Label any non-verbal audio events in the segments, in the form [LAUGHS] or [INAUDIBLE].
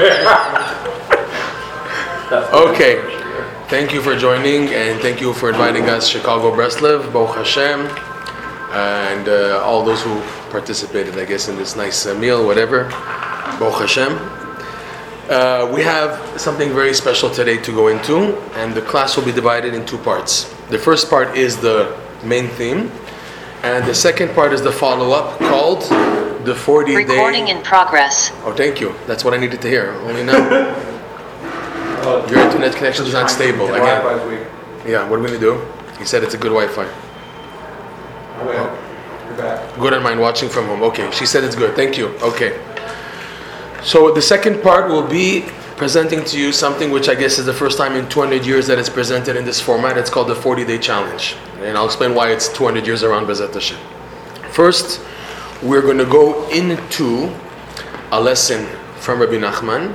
[LAUGHS] Okay. Thank you for joining and thank you for inviting us, Chicago Breslev, Baruch Hashem, and uh, all those who participated, I guess, in this nice uh, meal, whatever. Baruch Hashem. Uh, we have something very special today to go into, and the class will be divided in two parts. The first part is the main theme, and the second part is the follow up called the 40 day. Recording in progress. Oh, thank you. That's what I needed to hear. Only now. [LAUGHS] Your internet connection is not stable. Again. Yeah, what are we going to do? He said it's a good Wi Fi. Oh, wait. You're back. Good on mine watching from home. Okay, she said it's good. Thank you. Okay. So the second part will be presenting to you something which I guess is the first time in 200 years that it's presented in this format. It's called the 40 Day Challenge. And I'll explain why it's 200 years around Bezat Hashem. First, we're going to go into a lesson from Rabbi Nachman,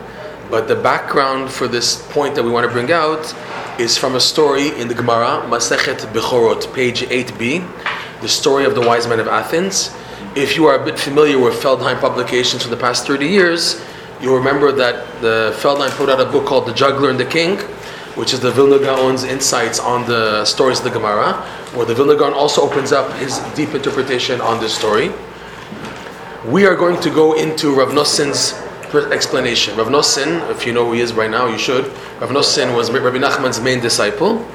but the background for this point that we want to bring out is from a story in the Gemara, Masechet Bechorot, page 8b, the story of the wise men of Athens. If you are a bit familiar with Feldheim publications for the past 30 years, you'll remember that the Feldheim put out a book called The Juggler and the King, which is the Vilna Gaon's insights on the stories of the Gemara, where the Vilna Gaon also opens up his deep interpretation on this story. We are going to go into Rav Nossin's explanation. Rav Nossin, if you know who he is right now, you should. Rav Nossin was Rabbi Nachman's main disciple,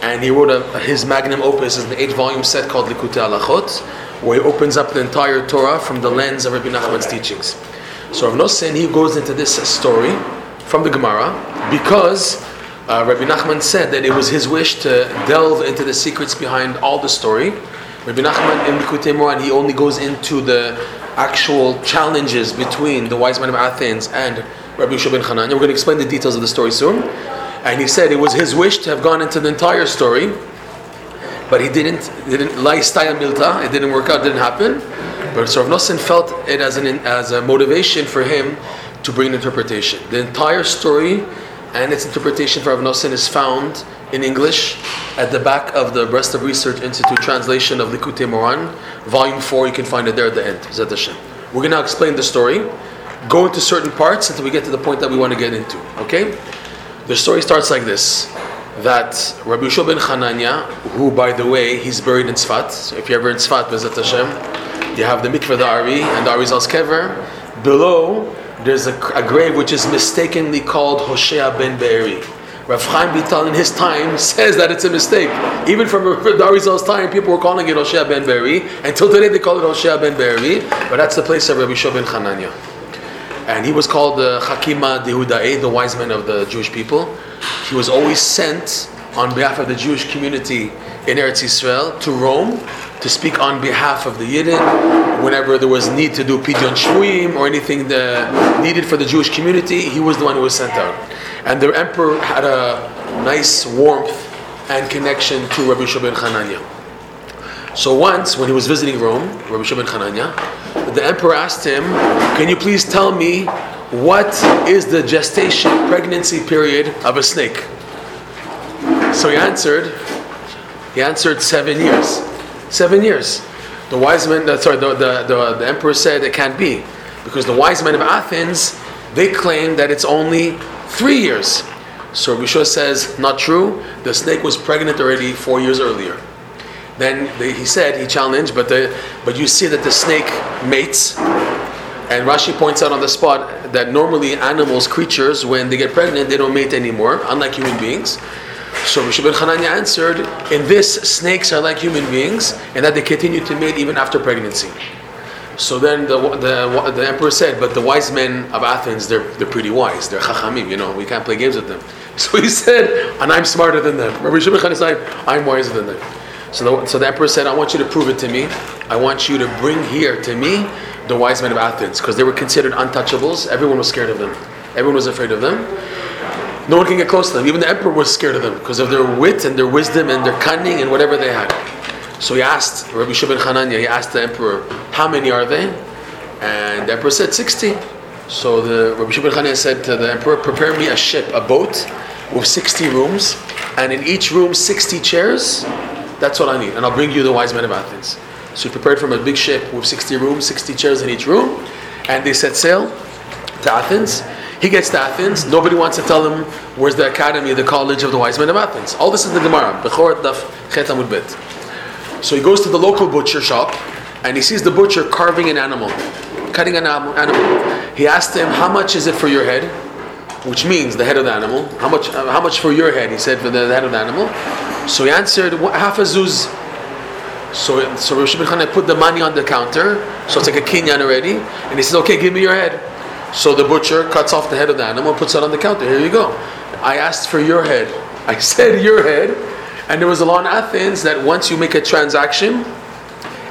and he wrote a, his magnum opus, is an eight-volume set called Likutei Halachot, where he opens up the entire Torah from the lens of Rabbi Nachman's teachings. So Rav Nossin, he goes into this story from the Gemara because uh, Rabbi Nachman said that it was his wish to delve into the secrets behind all the story. Rabbi Nachman in Likutei Moharan, he only goes into the actual challenges between the wise men of Athens and Rabbi Yeshua ben Hanania. We're going to explain the details of the story soon. And he said it was his wish to have gone into the entire story, but he didn't. Didn't style milta. It didn't work out. Didn't happen. But Rav Nosson felt it as an as a motivation for him to bring an interpretation. The entire story and its interpretation for Rav Nosson is found in English at the back of the Breslov Research Institute translation of Likutei Moharan, volume four. You can find it there at the end. We're going to explain the story, go into certain parts until we get to the point that we want to get into. Okay? The story starts like this: that Rabbi Yeshua ben Hanania, who by the way he's buried in Tzfat. So if you're ever in Tzfat, Bezat Hashem, you have the mikveh, the Ari, and the Ari's kever. Below, there's a, a grave which is mistakenly called Hoshea ben Be'eri. Rav Chaim Vital in his time [LAUGHS] says that it's a mistake. Even from Darizal's time, people were calling it Hoshea ben Be'eri. Until today, they call it Hoshea ben Be'eri. But that's the place of Rabbi Yeshua ben Hanania. And he was called the Hakima Dehudae, the wise man of the Jewish people. He was always sent on behalf of the Jewish community in Eretz Israel to Rome to speak on behalf of the Yidden. Whenever there was need to do Pidyon Shvuyim or anything needed for the Jewish community, he was the one who was sent out. And the emperor had a nice warmth and connection to Rabbi Yeshua ben So once, when he was visiting Rome, Rabbi Yeshua ben Hanania, the emperor asked him, Can you please tell me what is the gestation pregnancy period of a snake? So he answered, he answered seven years. Seven years. The wise men, uh, sorry, the, the, the, the emperor said it can't be. Because the wise men of Athens, they claim that it's only three years. So Rabbi says, not true. The snake was pregnant already four years earlier. Then they, he said, he challenged, but, the, but you see that the snake mates. And Rashi points out on the spot that normally animals, creatures, when they get pregnant, they don't mate anymore, unlike human beings. So Moshe ben Hanania answered, in this, snakes are like human beings, and that they continue to mate even after pregnancy. So then the, the, the emperor said, but the wise men of Athens, they're, they're pretty wise. They're chachamim, you know, we can't play games with them. [LAUGHS] So he said, and I'm smarter than them. Rabbi Shimon Hanania said, I'm wiser than them. So the, so the emperor said, I want you to prove it to me. I want you to bring here to me the wise men of Athens, because they were considered untouchables. Everyone was scared of them. Everyone was afraid of them. No one can get close to them. Even the emperor was scared of them because of their wit and their wisdom and their cunning and whatever they had. So he asked Rabbi Shimon Hanania, he asked the emperor, how many are they? And the emperor said 60. So the Rabbi Shimon Hanania said to the emperor, prepare me a ship, a boat with 60 rooms, and in each room 60 chairs. That's what I need. And I'll bring you the wise men of Athens. So he prepared from a big ship with 60 rooms, 60 chairs in each room, and they set sail to Athens. He gets to Athens. Nobody wants to tell him where's the academy, the college of the wise men of Athens. All this is the Gemara. So he goes to the local butcher shop and he sees the butcher carving an animal, cutting an animal. He asked him, "How much is it for your head?" Which means the head of the animal. How much? Uh, how much for your head? He said for the, the head of the animal. So he answered, half a zuz. So, so Rosh Hashanah put the money on the counter, so it's like a kinyan already, and he says, "Okay, give me your head." So the butcher cuts off the head of the animal, puts it on the counter. Here you go. I asked for your head. [LAUGHS] I said your head, and there was a law in Athens that once you make a transaction,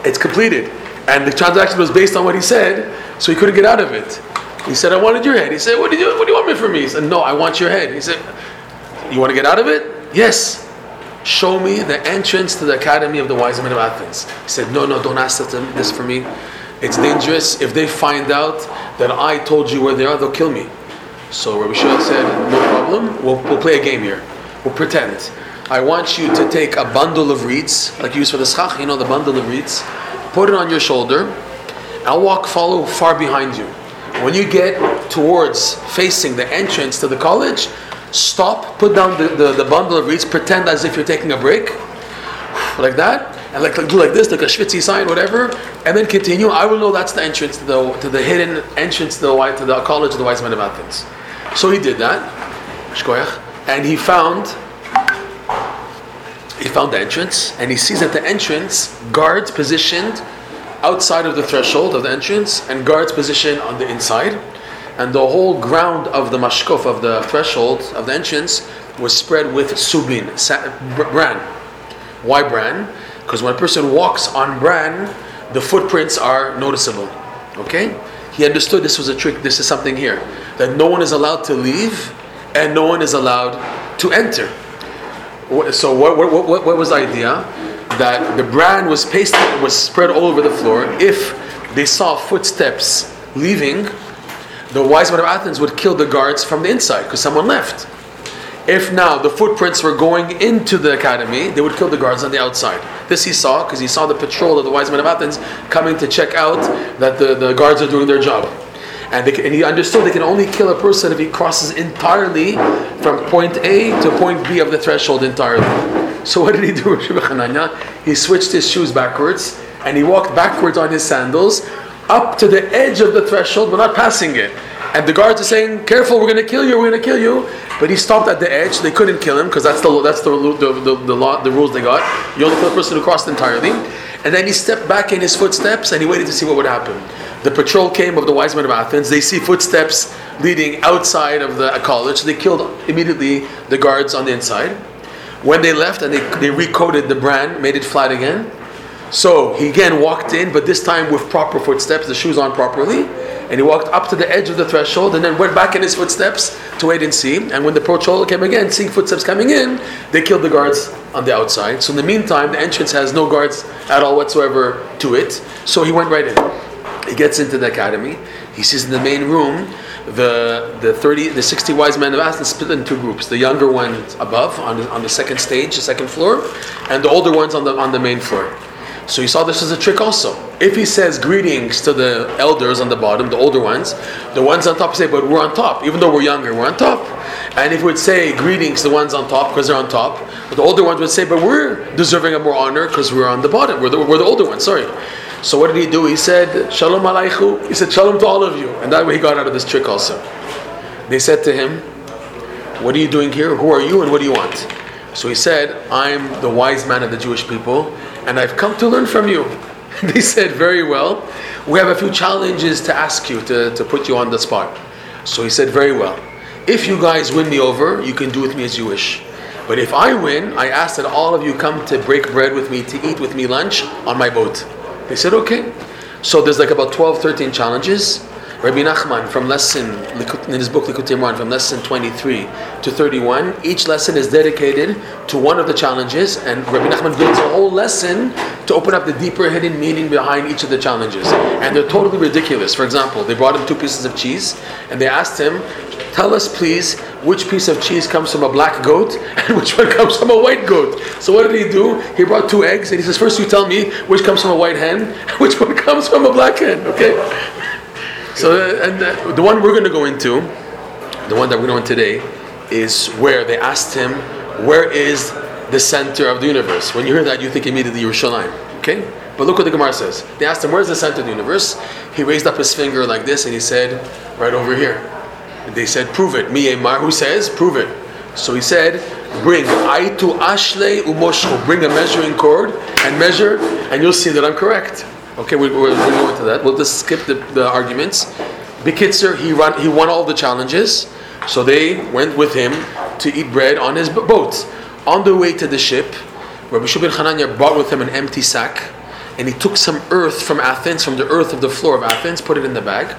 it's completed, and the transaction was based on what he said, so he couldn't get out of it. He said, "I wanted your head." He said, "What do you What do you want me from me?" He said, "No, I want your head." He said, "You want to get out of it?" Yes show me the entrance to the Academy of the Wise Men of Athens. He said, no, no, don't ask this for me. It's dangerous. If they find out that I told you where they are, they'll kill me. So Rabbi Shua said, no problem. We'll, we'll play a game here. We'll pretend. I want you to take a bundle of reeds, like you use for the schach, you know, the bundle of reeds, put it on your shoulder. I'll walk, follow far behind you. When you get towards facing the entrance to the college, stop, put down the, the, the bundle of reeds, pretend as if you're taking a break, like that, and like, like do like this, like a schwitzy sign, whatever, and then continue. I will know that's the entrance to the to the hidden entrance to the to the college of the wise men of Athens. So he did that, and he found he found the entrance, and he sees at the entrance guards positioned outside of the threshold of the entrance, and guards positioned on the inside and the whole ground of the mashkof of the threshold of the entrance was spread with subin, sa- bran. Why bran? Because when a person walks on bran, the footprints are noticeable. Okay? He understood this was a trick, this is something here. That no one is allowed to leave and no one is allowed to enter. So what, what, what, what was the idea? That the bran was pasted, was spread all over the floor. If they saw footsteps leaving, the wise men of Athens would kill the guards from the inside because someone left. If now the footprints were going into the academy, they would kill the guards on the outside. This he saw because he saw the patrol of the wise men of Athens coming to check out that the, the guards are doing their job. And, they, and he understood they can only kill a person if he crosses entirely from point A to point B of the threshold entirely. So what did he do? [LAUGHS] He switched his shoes backwards and he walked backwards on his sandals up to the edge of the threshold, but not passing it. And the guards are saying, "Careful, we're going to kill you. We're going to kill you." But he stopped at the edge. They couldn't kill him because that's the that's the the, the, the law, the rules they got. You only kill a person who crossed entirely. And then he stepped back in his footsteps and he waited to see what would happen. The patrol came of the wise men of Athens. They see footsteps leading outside of the college. They killed immediately the guards on the inside. When they left and they, they recoded the brand, made it flat again. So he again walked in, but this time with proper footsteps, the shoes on properly. And he walked up to the edge of the threshold and then went back in his footsteps to wait and see. And when the patrol came again, seeing footsteps coming in, they killed the guards on the outside. So in the meantime, the entrance has no guards at all whatsoever to it. So he went right in. He gets into the academy. He sees in the main room the the thirty the sixty wise men of Athens split in two groups. The younger ones above on the, on the second stage, the second floor, and the older ones on the on the main floor. So he saw this as a trick also. If he says greetings to the elders on the bottom, the older ones, the ones on top say, but we're on top. Even though we're younger, we're on top. And if he would say greetings to the ones on top because they're on top, the older ones would say, but we're deserving of more honor because we're on the bottom. We're the, we're the older ones, sorry. So what did he do? He said, Shalom Aleichem. He said, Shalom to all of you. And that way he got out of this trick also. They said to him, What are you doing here? Who are you and what do you want? So he said, I'm the wise man of the Jewish people and I've come to learn from you. [LAUGHS] They said, Very well. We have a few challenges to ask you to, to put you on the spot. So he said, Very well. If you guys win me over, you can do with me as you wish. But if I win, I ask that all of you come to break bread with me, to eat with me lunch on my boat. They said, Okay. So there's like about 12, 13 challenges. Rabbi Nachman from lesson in his book Likutei Moharan from lesson 23 to 31, each lesson is dedicated to one of the challenges, and Rabbi Nachman builds a whole lesson to open up the deeper hidden meaning behind each of the challenges. And they're totally ridiculous. For example, they brought him two pieces of cheese, and they asked him, "Tell us, please, which piece of cheese comes from a black goat [LAUGHS] and which one comes from a white goat." So what did he do? He brought two eggs, and he says, "First, you tell me which comes from a white hen, [LAUGHS] which one comes from a black hen." Okay. So, and uh, the one we're going to go into the one that we're doing today, is where they asked him, where is the center of the universe? When you hear that, you think immediately Yerushalayim. Okay? But look what the Gemara says. They asked him, where's the center of the universe? He raised up his finger like this and he said, right over here. They said, prove it. Me Mar, who says, prove it. So he said, bring Aitu Ashle Umoshko. Bring a measuring cord and measure, and you'll see that I'm correct. Okay, we, we're, we're going to that. We'll just skip the, the arguments. Bikitzer, he, run, he won all the challenges. So they went with him to eat bread on his boat. On the way to the ship, Rabbi Shubin Hananya brought with him an empty sack and he took some earth from Athens, from the earth of the floor of Athens, put it in the bag,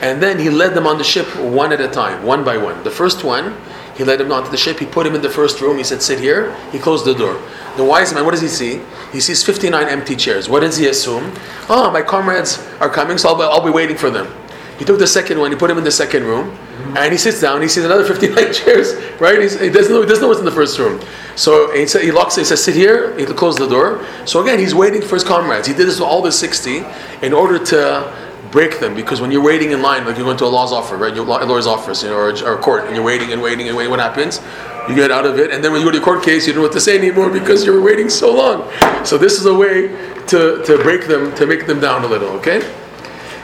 and then he led them on the ship one at a time, one by one. The first one, he led him onto the ship, he put him in the first room, he said, Sit here, he closed the door. The wise man, what does he see? He sees 59 empty chairs. What does he assume? Oh, my comrades are coming, so I'll be, I'll be waiting for them. He took the second one, he put him in the second room, and he sits down, he sees another [LAUGHS] 59 chairs, right? He's, he, doesn't know, he doesn't know what's in the first room. So he, he locks it, he says, sit here, he closes the door. So again, he's waiting for his comrades. He did this with all the 60 in order to break them, because when you're waiting in line, like you're going to a law's office, right? Your lawyer's office, you know, or, or a court, and you're waiting and waiting and waiting, what happens? You get out of it, and then when you go to your court case, you don't know what to say anymore because you're waiting so long. So this is a way to, to break them, to make them down a little, okay?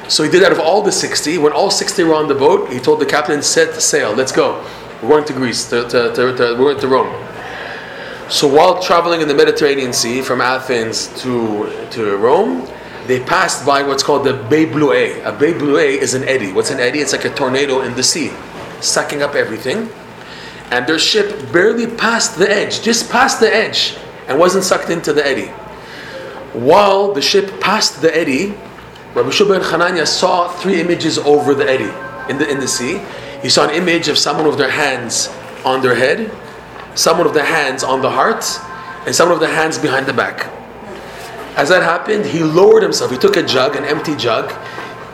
So he did out of all the 60. When all 60 were on the boat, he told the captain, set sail, let's go. We're going to Greece, to, to, to, we're going to Rome. So while traveling in the Mediterranean Sea from Athens to, to Rome, they passed by what's called the Bay Blue. A Bay Blue is an eddy. What's an eddy? It's like a tornado in the sea, sucking up everything. And their ship barely passed the edge, just passed the edge, and wasn't sucked into the eddy. While the ship passed the eddy, Rabbi Shubha and Hananya saw three images over the eddy in the, in the sea. He saw an image of someone with their hands on their head, someone with their hands on the heart, and someone with their hands behind the back. As that happened, he lowered himself. He took a jug, an empty jug.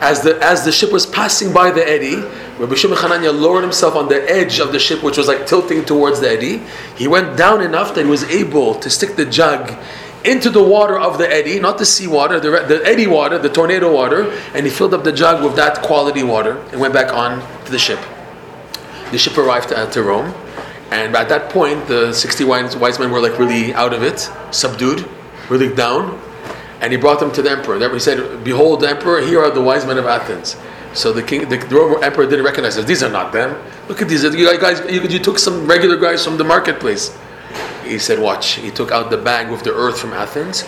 As the, as the ship was passing by the eddy, Rabbi Shimon Hananya lowered himself on the edge of the ship, which was like tilting towards the eddy. He went down enough that he was able to stick the jug into the water of the eddy, not the sea water, the, the eddy water, the tornado water, and he filled up the jug with that quality water and went back on to the ship. The ship arrived to, to Rome, and at that point, the 60 wise, wise men were like really out of it, subdued, really down, and he brought them to the emperor. The emperor said, Behold, the emperor, here are the wise men of Athens. So the king, the, the emperor didn't recognize them. These are not them. Look at these. You guys, you, you took some regular guys from the marketplace he said, Watch. He took out the bag with the earth from Athens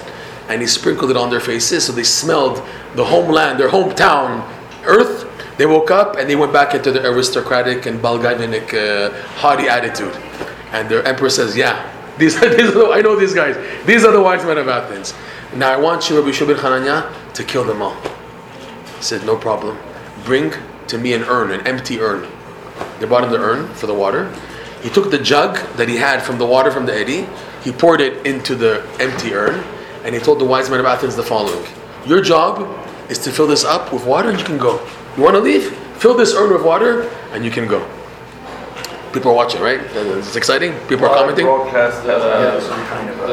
and he sprinkled it on their faces so they smelled the homeland, their hometown earth. They woke up and they went back into their aristocratic and Balgavinic uh, haughty attitude. And the emperor says, Yeah, [LAUGHS] these these are the, I know these guys. These are the wise men of Athens. Now I want you, Rabbi Shubin Hananya, to kill them all. He said, No problem. Bring to me an urn, an empty urn. They brought him the urn for the water. He took the jug that he had from the water from the eddy, he poured it into the empty urn, and he told the wise men of Athens the following Your job is to fill this up with water and you can go. You want to leave? Fill this urn with water and you can go. People are watching, right? It's exciting. People are commenting. Broadcast, uh, some kind of a.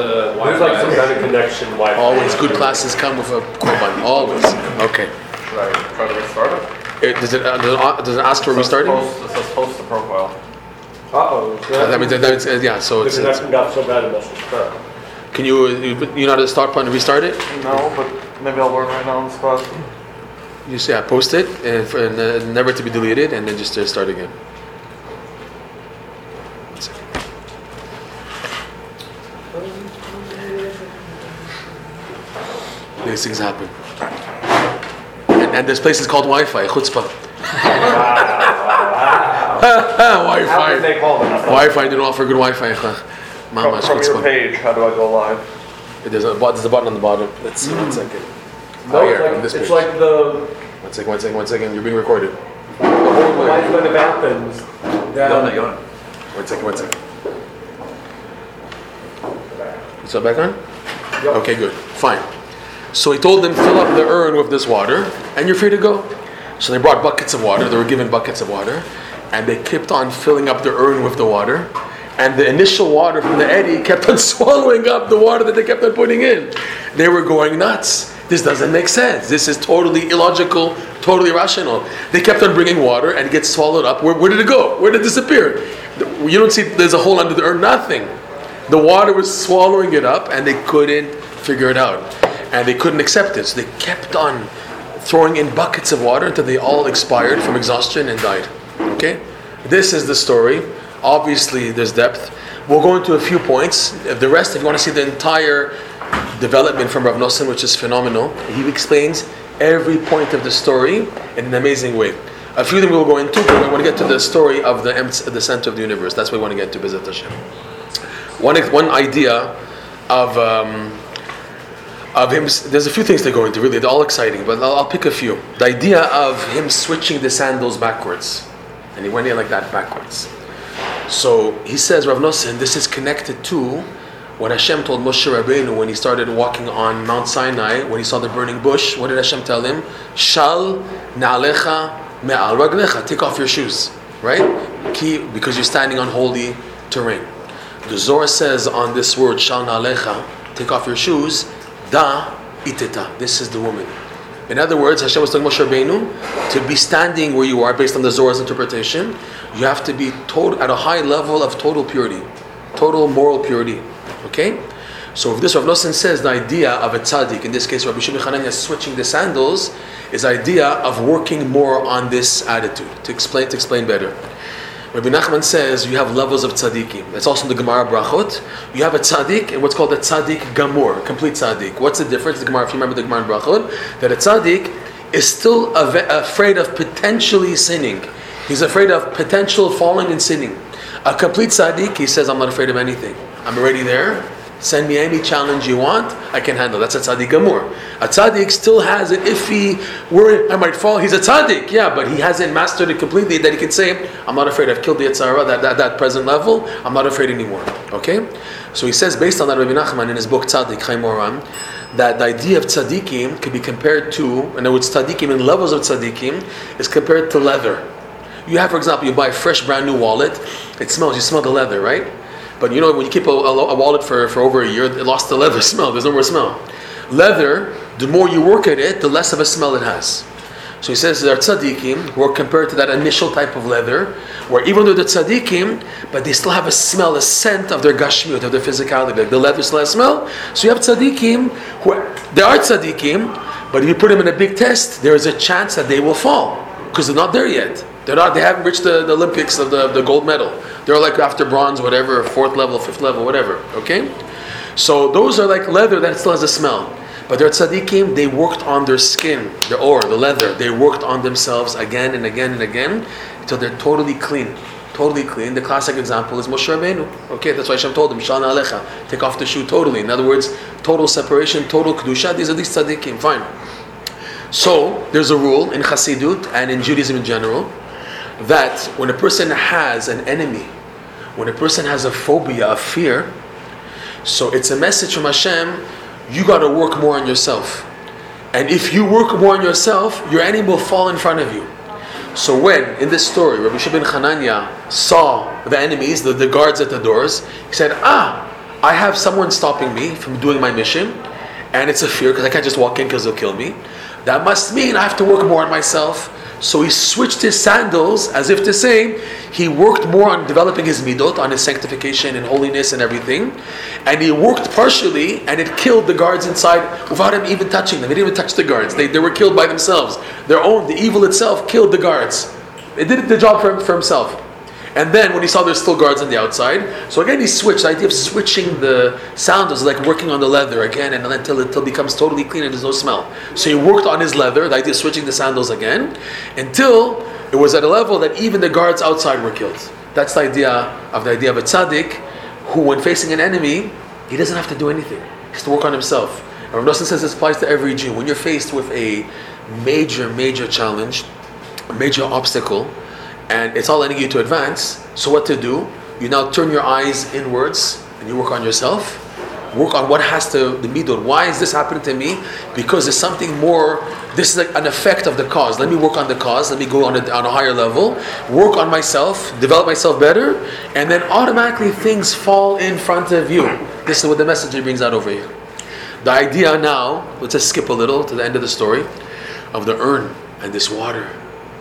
There's like some kind of connection Wi-Fi. Always good classes come with a korban. Always. Okay. Should I try to get started? It, does, it, uh, does, it, does it ask for It says restarting? post- It says post the profile. Uh-oh. That means that, that's, uh, yeah. So The it's, it's connection got so bad it must have started. can you you, you know how to start button and restart it? No, but maybe I'll learn right now on the spot. You just yeah, post it and, for, and uh, never to be deleted, and then just uh, start again. One second. These things happen. And, and this place is called Wi-Fi, chutzpah. [LAUGHS] How did Wi-Fi. they call them? Wi-Fi didn't offer good Wi-Fi. huh? From, from your page, how do I go live? There's a, there's a button on the bottom. Let's see, one hmm. second. No, Oh, here, it's on like, this it's page. like the, One second, one second, one second. You're being recorded. the whole wise men of Athens. Down, One second, one second. Is that back on? Yep. Okay, good. Fine. So he told them, fill up the urn with this water, and you're free to go. So they brought buckets of water. They were given buckets of water, and they kept on filling up the urn with the water. And the initial water from the eddy kept on [LAUGHS] swallowing up the water that they kept on putting in. They were going nuts. This doesn't make sense. This is totally illogical, totally irrational. They kept on bringing water and it gets swallowed up. Where, where did it go? Where did it disappear? You don't see there's a hole under the earth, nothing. The water was swallowing it up and they couldn't figure it out. And they couldn't accept it. So they kept on throwing in buckets of water until they all expired from exhaustion and died. Okay? This is the story. Obviously, there's depth. We'll go into a few points. The rest, if you want to see the entire development from Rav Nosson, which is phenomenal, he explains every point of the story in an amazing way. A few of them we'll go into, but we want to get to the story of the, the center of the universe. That's what we want to get to, Bezat Hashem. One, one idea of, um, of him, there's a few things they go into, really, they're all exciting, but I'll, I'll pick a few. The idea of him switching the sandals backwards, and he went in like that backwards. So he says, Rav Nosson, this is connected to what Hashem told Moshe Rabbeinu when he started walking on Mount Sinai, when he saw the burning bush. What did Hashem tell him? Shal na'alecha me'al raglecha. Take off your shoes, right? Because you're standing on holy terrain. The Zohar says on this word, Shal na'alecha, take off your shoes, da iteta. This is the woman. In other words, Hashem was telling Moshe Rabbeinu to be standing where you are based on the Zohar's interpretation. You have to be total, at a high level of total purity, total moral purity. Okay? So if this Rav Nosson says the idea of a tzaddik, in this case Rabbi Shimon Chananya switching the sandals, is idea of working more on this attitude. To explain, to explain better. Rabbi Nachman says you have levels of tzaddikim. That's also in the Gemara Brachot. You have a tzaddik and what's called a tzaddik gamor, complete tzaddik. What's the difference? The Gemara, if you remember the Gemara Brachot, that a tzaddik is still afraid of potentially sinning. He's afraid of potential falling and sinning. A complete tzaddik, he says, I'm not afraid of anything. I'm already there. Send me any challenge you want, I can handle. That's a tzaddik gamur. A tzaddik still has an iffy worry I might fall. He's a tzaddik, yeah, but he hasn't mastered it completely that he can say, I'm not afraid, I've killed the Yetzer Hara, that, that, that present level, I'm not afraid anymore. Okay? So he says, based on that, Rabbi Nachman in his book Tzaddik, Chaim that the idea of tzaddikim can be compared to, in other words, tzaddikim in levels of tzaddikim, is compared to leather. You have, for example, you buy a fresh, brand new wallet, it smells, you smell the leather, right? But you know, when you keep a, a, wallet for, for over a year, it lost the leather [LAUGHS] smell. There's no more smell. Leather, the more you work at it, the less of a smell it has. So he says there are tzaddikim who are compared to that initial type of leather, where even though they're tzaddikim, but they still have a smell, a scent of their gashmiut, of their physicality. Like the leather still has smell. So you have tzaddikim who are, they are tzaddikim, but if you put them in a big test, there is a chance that they will fall because they're not there yet. They're not. They haven't reached the, the Olympics of the, the gold medal. They're like after bronze, whatever, fourth level, fifth level, whatever. Okay, so those are like leather that still has a smell. But their tzaddikim, they worked on their skin, the ore, the leather. They worked on themselves again and again and again until they're totally clean. Totally clean. The classic example is Moshe Rabbeinu. Okay, that's why Hashem told him, Shal Na'alecha, take off the shoe totally. In other words, total separation, total kedusha. These are these tzaddikim. Fine. So there's a rule in Chassidut and in Judaism in general that when a person has an enemy, when a person has a phobia, a fear, so it's a message from Hashem, you got to work more on yourself. And if you work more on yourself, your enemy will fall in front of you. So when, in this story, Rabbi Shimon Hananya saw the enemies, the, the guards at the doors, he said, ah, I have someone stopping me from doing my mission, and it's a fear because I can't just walk in because they'll kill me. That must mean I have to work more on myself so he switched his sandals as if to say he worked more on developing his midot, on his sanctification and holiness and everything. And he worked partially and it killed the guards inside without him even touching them. He didn't even touch the guards. They, they were killed by themselves. Their own, the evil itself killed the guards. It did the job for, for himself. And then when he saw there's still guards on the outside, so again he switched. The idea of switching the sandals, like working on the leather again, and until it, until it becomes totally clean and there's no smell. So he worked on his leather. The idea of switching the sandals again, until it was at a level that even the guards outside were killed. That's the idea of the idea of a tzaddik, who when facing an enemy, he doesn't have to do anything. He has to work on himself. And Rav Nosson says this applies to every Jew. When you're faced with a major, major challenge, a major obstacle, and it's all letting you to advance. So what to do? You now turn your eyes inwards and you work on yourself. Work on what has to the midot. Why is this happening to me? Because there's something more. This is like an effect of the cause. Let me work on the cause. Let me go on a, on a higher level. Work on myself. Develop myself better, and then automatically things fall in front of you. This is what the message brings out over here. The idea now, let's just skip a little to the end of the story, of the urn and this water,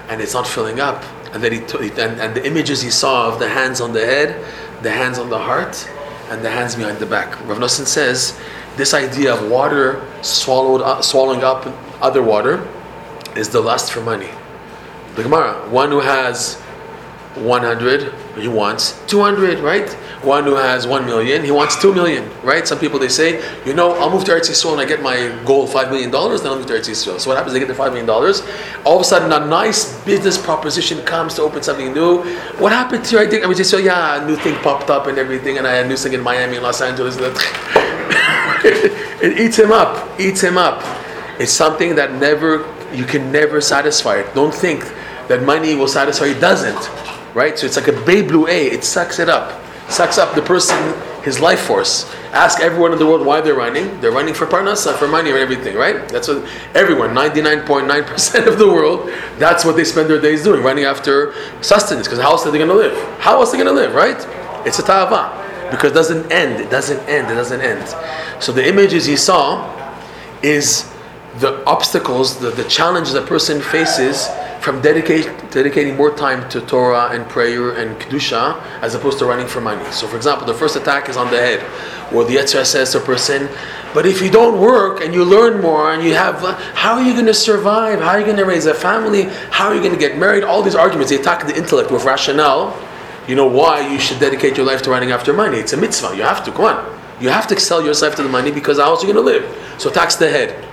and it's not filling up. And then he and, and the images he saw of the hands on the head, the hands on the heart, and the hands behind the back. Rav Nosson says this idea of water swallowed up, swallowing up other water is the lust for money. The Gemara, one who has 100, he wants 200, right? One who has 1 million, he wants 2 million, right? Some people they say, you know, I'll move to Eretz Yisrael and I get my goal $5 million, then I'll move to Eretz Yisrael. So what happens? They get the $5 million. All of a sudden, a nice business proposition comes to open something new. What happened to your idea? I mean, just so yeah, a new thing popped up and everything, and I had a new thing in Miami and Los Angeles. [LAUGHS] it eats him up, eats him up. It's something that never, you can never satisfy it. Don't think that money will satisfy. It doesn't, right? So it's like a Bay Blue A. It sucks it up, sucks up the person, his life force. Ask everyone in the world why they're running. They're running for parnasa, for money, and everything, right? That's what everyone, 99.9% of the world, that's what they spend their days doing, running after sustenance. Because how else are they going to live? How else are they going to live, right? It's a ta'ava. Because it doesn't end. It doesn't end. It doesn't end. So the images he saw is the obstacles, the, the challenges a person faces from dedicate, dedicating more time to Torah and prayer and Kedusha as opposed to running for money. So, for example, the first attack is on the head, where the Yetzer Hara says to a person, But if you don't work and you learn more and you have, how are you going to survive? How are you going to raise a family? How are you going to get married? All these arguments, they attack the intellect with rationale. You know why you should dedicate your life to running after money. It's a mitzvah. You have to. Go on. You have to sell yourself to the money because how else are you going to live? So, attacks the head.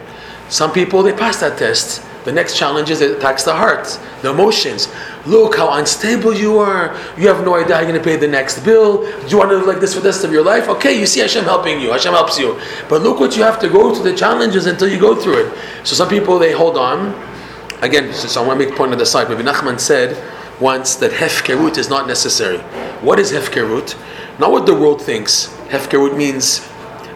Some people, they pass that test. The next challenge is it attacks the heart, the emotions. Look how unstable you are. You have no idea how you're going to pay the next bill. Do you want to live like this for the rest of your life? Okay, you see Hashem helping you. Hashem helps you. But look what you have to go through the challenges until you go through it. So some people, they hold on. Again, so I want to make a point on the side. Rabbi Nachman said once that hefkerut is not necessary. What is hefkerut? Not what the world thinks. Hefkerut means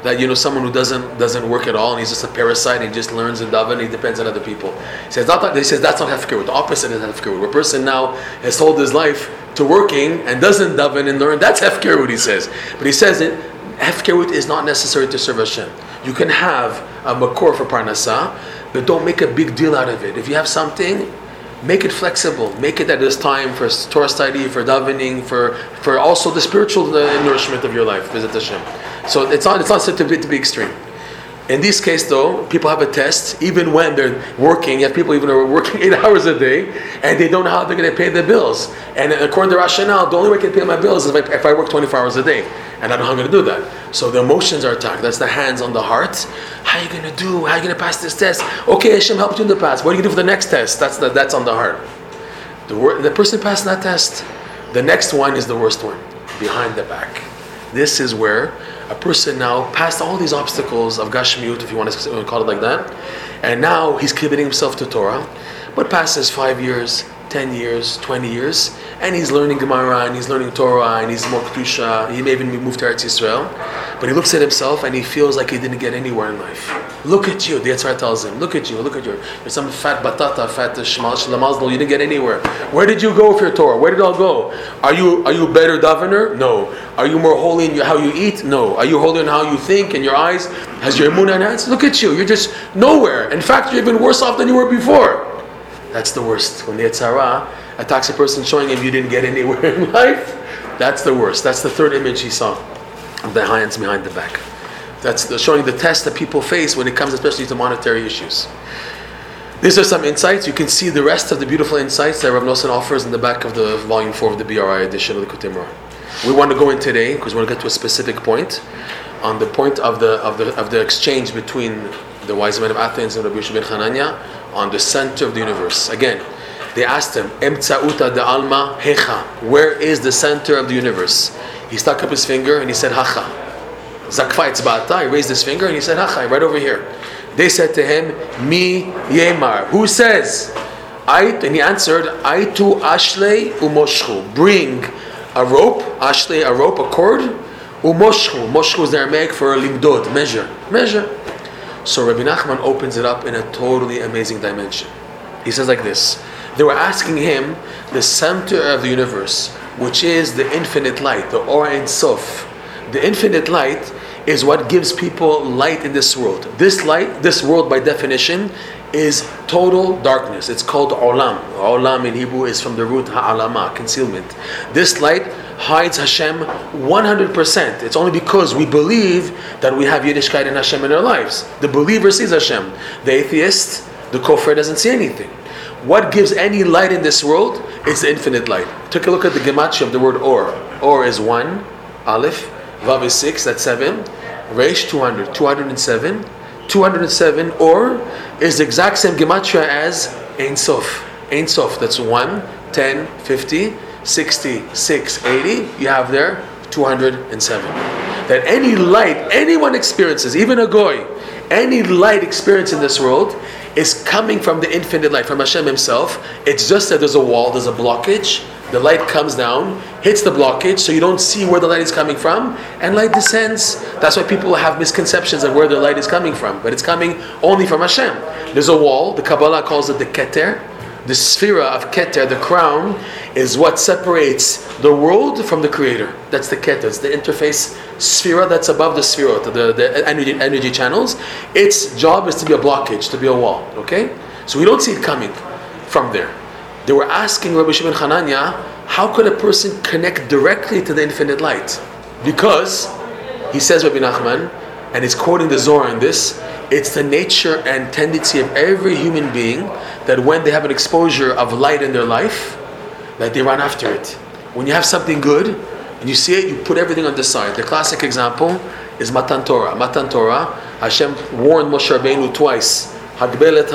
that you know someone who doesn't doesn't work at all and he's just a parasite and he just learns and daven and he depends on other people. He says not that, he says that's not hefkerut. The opposite is hefkerut. Where a person now has sold his life to working and doesn't daven and learn, that's hefkerut. He says, but he says it. Hefkerut is not necessary to serve Hashem. You can have a makor for parnasa, but don't make a big deal out of it. If you have something, make it flexible. Make it that there's time for Torah study, for davening, for for also the spiritual uh, nourishment of your life. Visit Hashem. So it's not it's not said to be, to be extreme. In this case, though, people have a test even when they're working. You have people even are working [LAUGHS] eight hours a day and they don't know how they're going to pay their bills. And according to rationale, the only way I can pay my bills is if I, if I work 24 hours a day. And I don't know how I'm going to do that. So the emotions are attacked. That's the hands on the heart. How are you going to do? How are you going to pass this test? Okay, Hashem helped you in the past. What are you going to do for the next test? That's, the, that's on the heart. The, wor- the person passing that test, the next one is the worst one, behind the back. This is where a person now passed all these obstacles of Gashmiut, if you want to call it like that, and now he's committing himself to Torah, but passes five years, 10 years, 20 years, and he's learning Gemara, and he's learning Torah, and he's more Kedusha, he may even move to Eretz Yisrael, but he looks at himself and he feels like he didn't get anywhere in life. Look at you, the Yetzer Hara tells him, look at you, look at you, you're some fat batata, fat shmal shlamazlo, you didn't get anywhere. Where did you go for your Torah? Where did it all go? Are you are you a better davener? No. Are you more holy in your, how you eat? No. Are you holy in how you think in your eyes? Has your emunah enhanced? Look at you, you're just nowhere. In fact, you're even worse off than you were before. That's the worst. When the Yetzer Hara attacks a person showing him you didn't get anywhere in [LAUGHS] life, that's the worst. That's the third image he saw of the hands behind the back. That's the, showing the test that people face when it comes especially to monetary issues. These are some insights. You can see the rest of the beautiful insights that Rav Nosson offers in the back of the volume 4 of the BRI edition of the Kutimra. We want to go in today because we want to get to a specific point on the point of the, of the, of the exchange between the wise men of Athens and Rabbi ben Hanania on the center of the universe. Again, they asked him, Emtsauta de Alma Hecha, where is the center of the universe? He stuck up his finger and he said, Hacha. Zakfa Itzbata, he raised his finger and he said, Hacha, right over here. They said to him, Mi Yemar. Who says? I, and he answered, Aitu Ashle Umoshchu. Bring a rope, Ashle, a rope, a cord, Umoshchu. Moshchu is the Aramaic for limdod, measure. Measure. So Rabbi Nachman opens it up in a totally amazing dimension. He says like this They were asking him the center of the universe, which is the infinite light, the Or Ein Sof. The infinite light is what gives people light in this world. This light, this world by definition, is total darkness. It's called olam. Olam in Hebrew is from the root ha'alama, concealment. This light hides Hashem 100%. It's only because we believe that we have Yiddishkeit and Hashem in our lives. The believer sees Hashem. The atheist, the kofer doesn't see anything. What gives any light in this world? is the infinite light. Take a look at the gematria of the word or. Or is 1, Aleph, Vav is 6, that's 7, Resh 200, 207. 207 or is the exact same gematria as Ein Sof. Ein Sof, that's 1, 10, 50, 60, 6, 80. You have there 207. That any light anyone experiences, even a goy, any light experience in this world is coming from the infinite light, from Hashem Himself. It's just that there's a wall, there's a blockage. The light comes down, hits the blockage, so you don't see where the light is coming from, and light descends. That's why people have misconceptions of where the light is coming from, but it's coming only from Hashem. There's a wall, the Kabbalah calls it the Keter. The sefira of Keter, the crown, is what separates the world from the Creator. That's the Keter, it's the interface sefira that's above the sphere, the, the energy, energy channels. Its job is to be a blockage, to be a wall, okay? So we don't see it coming from there. They were asking Rabbi Shimon Hananya, how could a person connect directly to the infinite light? Because, he says Rabbi Nachman, and he's quoting the Zohar in this, it's the nature and tendency of every human being that when they have an exposure of light in their life, that they run after it. When you have something good and you see it, you put everything on the side. The classic example is Matan Torah. Matan Torah, Hashem warned Moshe Rabbeinu twice, Hagbelet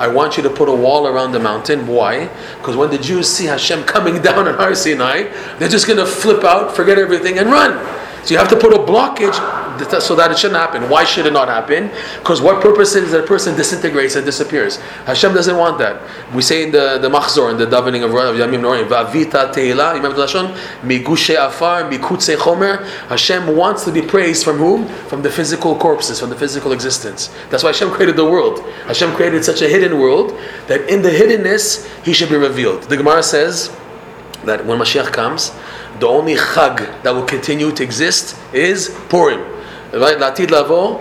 I want you to put a wall around the mountain. Why? Because when the Jews see Hashem coming [LAUGHS] down on Har Sinai, they're just going to flip out, forget everything, and run. So you have to put a blockage so that it shouldn't happen. Why should it not happen? Because what purpose is that a person disintegrates and disappears? Hashem doesn't want that. We say in the, the Machzor, in the davening of Yamim Norim, Va'avita Teila, you remember the Lashon? Migushe Afar, Mikutse Chomer. Hashem wants to be praised from whom? From the physical corpses, from the physical existence. That's why Hashem created the world. Hashem created such a hidden world that in the hiddenness, He should be revealed. The Gemara says that when Mashiach comes, the only chag that will continue to exist is Purim. Right? לעתיד לבוא,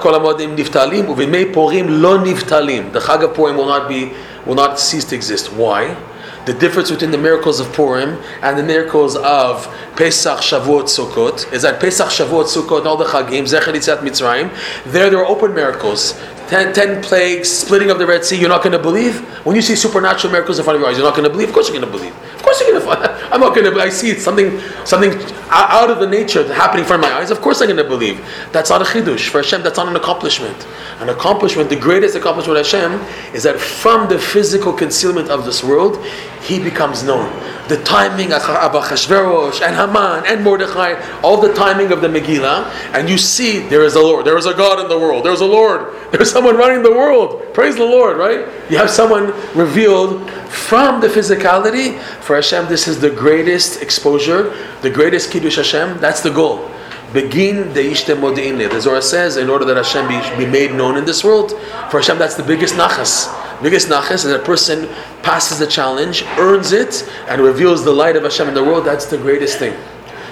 כל המועדים נבטלים, ובימי פורים לא נבטלים. The chag of Purim will not be, will not cease to exist. Why? The difference between the miracles of Purim and the miracles of Pesach, Shavuot, Sukkot is that Pesach, Shavuot, Sukkot, all the Chagim, Zecher Yitzat Mitzrayim, there there are open miracles. Ten, ten plagues, splitting of the Red Sea, you're not going to believe? When you see supernatural miracles in front of your eyes, you're not going to believe? Of course you're going to believe. Course you're to I'm not going to I see something something out of the nature happening of my eyes. Of course I'm going to believe. That's not a chidush. For Hashem, that's not an accomplishment. An accomplishment, the greatest accomplishment of Hashem, is that from the physical concealment of this world, he becomes known. The timing of and Haman and Mordechai, all the timing of the Megillah, and you see there is a Lord, there is a God in the world, there's a Lord, [LAUGHS] there's someone running the world. Praise the Lord, right? You have someone revealed from the physicality. For Hashem, this is the greatest exposure, the greatest Kiddush Hashem. That's the goal. Begin the Ishte Modi'ine. The Zohar says, in order that Hashem be, be made known in this world, for Hashem, that's the biggest nachas. Biggest nachas is that a person passes the challenge, earns it, and reveals the light of Hashem in the world. That's the greatest thing.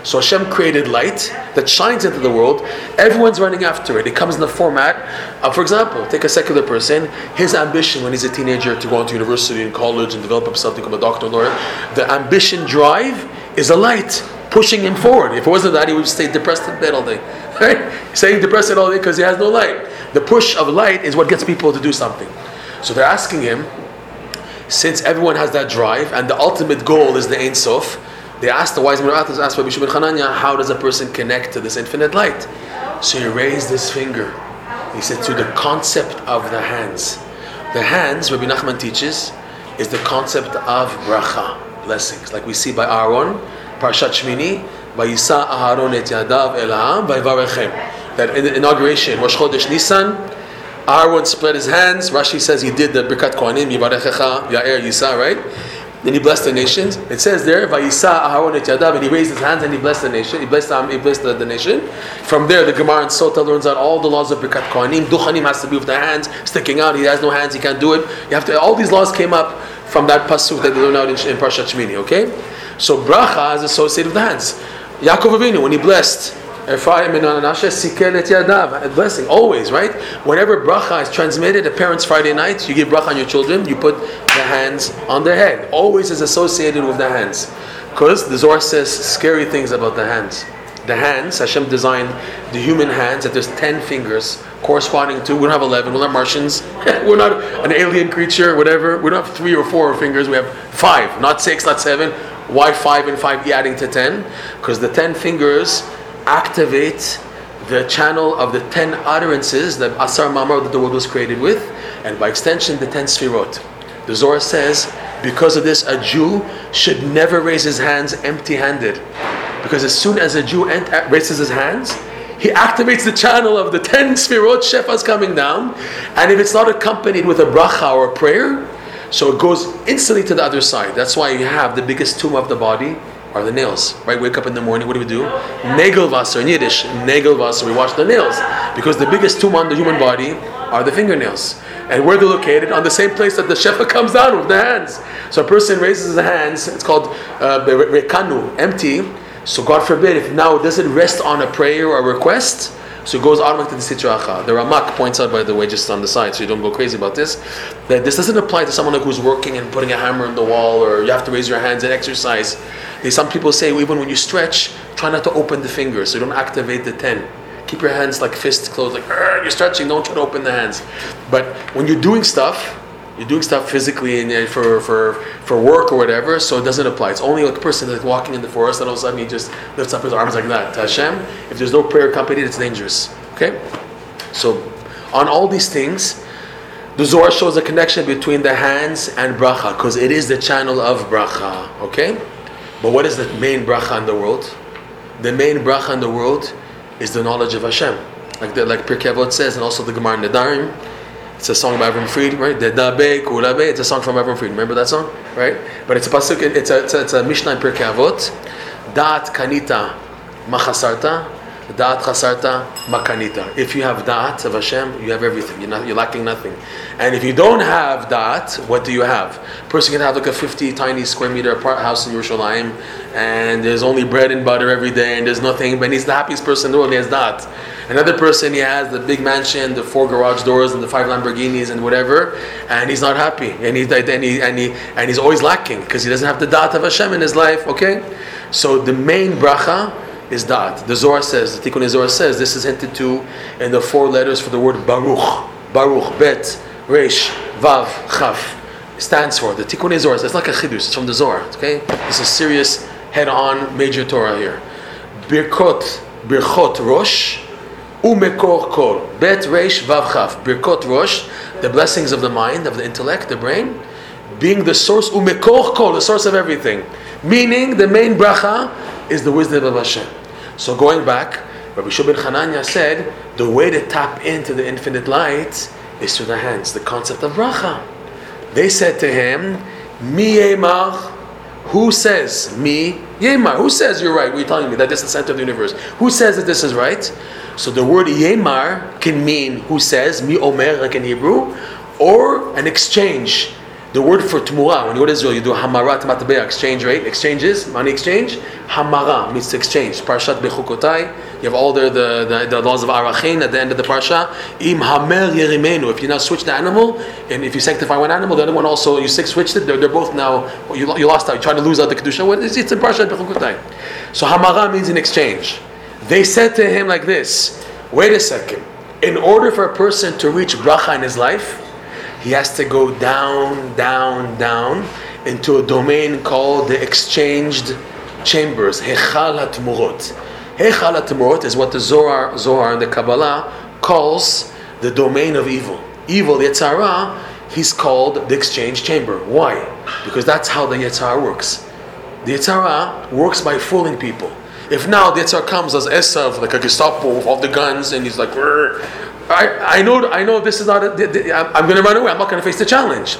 So Hashem created light that shines into the world. Everyone's running after it. It comes in the format of, for example, take a secular person. His ambition when he's a teenager to go into university and college and develop himself to become a doctor, or lawyer. The ambition drive is a light pushing him forward. If it wasn't that, he would stay depressed in bed all day. [LAUGHS] Right? Staying depressed all day because he has no light. The push of light is what gets people to do something. So they're asking him, since everyone has that drive and the ultimate goal is the Ein Sof, they asked the wise men of asked Rabbi Shimon Chananya, how does a person connect to this infinite light? So he raised his finger. He said, to the concept of the hands. The hands, Rabbi Nachman teaches, is the concept of bracha, blessings. Like we see by Aaron, Parshat Shmini, Vayisa Aharon et yadav el by Vayivarechem. That in the inauguration, Rosh Chodesh Nisan, Aaron spread his hands. Rashi says he did the Birkat Kohanim, Yivarechecha, Ya'er Yisa, right? Then he blessed the nations. It says there, Vayisa Aharon et Yadav, and he raised his hands and he blessed the nation. He blessed, um, he blessed the, the nation. From there, the Gemara and Sota learns out all the laws of Birkat Kohanim. Duchanim has to be with the hands sticking out. He has no hands, he can't do it. You have to. All these laws came up from that pasuk that they learn out in, in Parshat. Okay, so bracha is associated with the hands. Yaakov Avinu, when he blessed Ephraim and sikel et yadav, blessing, always, right? Whenever bracha is transmitted, a parent's Friday night, you give bracha on your children, you put the hands on their head. Always is associated with the hands. Because the Zohar says scary things about the hands. The hands, Hashem designed the human hands that there's 10 fingers corresponding to, we don't have 11, we're not Martians, [LAUGHS] we're not an alien creature, whatever. We don't have three or four fingers, we have five, not six, not seven. Why five and five adding to 10? Because the 10 fingers activate the channel of the 10 utterances, the Asar Mamar that the world was created with, and by extension, the 10 Sfirot. The Zohar says, because of this, a Jew should never raise his hands empty handed. Because as soon as a Jew ent- raises his hands, he activates the channel of the 10 Sfirot, Shefas coming down, and if it's not accompanied with a bracha or a prayer, so it goes instantly to the other side. That's why you have the biggest tomb of the body are the nails. Right? Wake up in the morning, what do we do? Nagelwasser in Yiddish. Nagelwasser, we wash the nails. Because the biggest tomb on the human body are the fingernails. And where they're located? On the same place that the shefa [LAUGHS] comes down with the hands. So a person raises his hands, it's called uh, rekanu, empty. So God forbid, if now it doesn't rest on a prayer or a request, so it goes automatically to the sitracha. The Ramak points out, by the way, just on the side, so you don't go crazy about this, that this doesn't apply to someone who's working and putting a hammer in the wall, or you have to raise your hands and exercise. Some people say even when you stretch, try not to open the fingers, so you don't activate the ten. Keep your hands like fists closed, like you're stretching. Don't try to open the hands. But when you're doing stuff, you're doing stuff physically and uh, for, for, for work or whatever, so it doesn't apply. It's only like a person that's walking in the forest and all of a sudden he just lifts up his arms like that. Hashem, if there's no prayer accompanied, it's dangerous. Okay? So, on all these things, the Zohar shows a connection between the hands and bracha, because it is the channel of bracha. Okay? But what is the main bracha in the world? The main bracha in the world is the knowledge of Hashem. Like the, like Pirkei Avot says, and also the Gemara Nedarim, it's a song by Avram Fried, right? It's a song from Avram Fried. Remember that song, right? But it's a pasuk. It's a it's a, it's a Mishnah in Pirkei Avot. Da'at kanita machasarta. Da'at chasarta makanita. If you have da'at of Hashem, you have everything. You're not you're lacking nothing. And if you don't have da'at, what do you have? A person can have like a 50 tiny square meter apart house in Yerushalayim, and there's only bread and butter every day, and there's nothing. But he's the happiest person in the world. He has da'at. Another person, he has the big mansion, the four garage doors, and the five Lamborghinis, and whatever, and he's not happy, and he's and he, and he and he's always lacking because he doesn't have the da'at of Hashem in his life. Okay, so the main bracha is da'at. The Zohar says, the Tikkunei Zohar says, this is hinted to in the four letters for the word Baruch. Baruch, Bet, Resh, Vav, Chaf stands for. The Tikkunei Zohar it's like a chiddush, it's from the Zohar. Okay, this is serious, head-on, major Torah here. Birkot, Birchot Rosh. Umekor kol. Bet reish vav chaf. Birkot rosh, the blessings of the mind, of the intellect, the brain, being the source, umekor kol, the source of everything. Meaning, the main bracha is the wisdom of Hashem. So going back, Rabbi Shua ben Chananya said, the way to tap into the infinite light is through the hands, the concept of bracha. They said to him, Mi who says, me, yemar, who says you're right? What are you telling me? That this is the center of the universe. Who says that this is right? So the word yemar can mean who says, mi omer, like in Hebrew, or an exchange. The word for tmura, when you go to Israel, you do hamarat matbea, exchange rate, exchanges, money exchange. Hamara means to exchange. Parshat Bechukotai, you have all the, the, the, the laws of Arachin at the end of the Parsha. Im hamer yerimenu, if you now switch the animal, and if you sanctify one animal, the other one also, you switched it, they're, they're both now, you, you lost out, you're trying to lose out the Kedusha, it's, it's in Parshat Bechukotai. So hamara means an exchange. They said to him like this wait a second. In order for a person to reach bracha in his life, he has to go down, down, down into a domain called the exchanged chambers. Hechal HaTmurot. Hechal HaTmurot is what the Zohar, Zohar and the Kabbalah calls the domain of evil. Evil, Yetzer Hara, he's called the exchange chamber. Why? Because that's how the Yetzer Hara works. The Yetzer Hara works by fooling people. If now the Yitzhak comes as Esav, like a Gestapo with all the guns, and he's like, I, I know, I know this is not. I'm going to run away. I'm not going to face the challenge.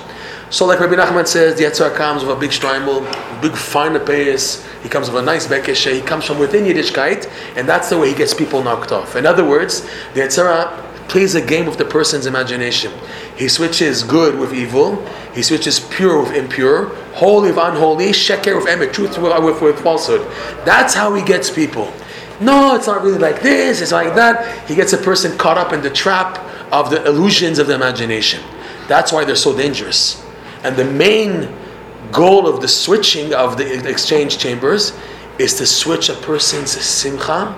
So, like Rabbi Nachman says, the Yitzhak comes with a big streimel, big fine payas. He comes with a nice bekeshe. He comes from within Yiddishkeit, and that's the way he gets people knocked off. In other words, the Yitzhak plays a game with the person's imagination. He switches good with evil. He switches pure with impure, holy with unholy, sheker with emet, truth with, with, with falsehood. That's how he gets people. No, it's not really like this, it's like that. He gets a person caught up in the trap of the illusions of the imagination. That's why they're so dangerous. And the main goal of the switching of the exchange chambers is to switch a person's simcha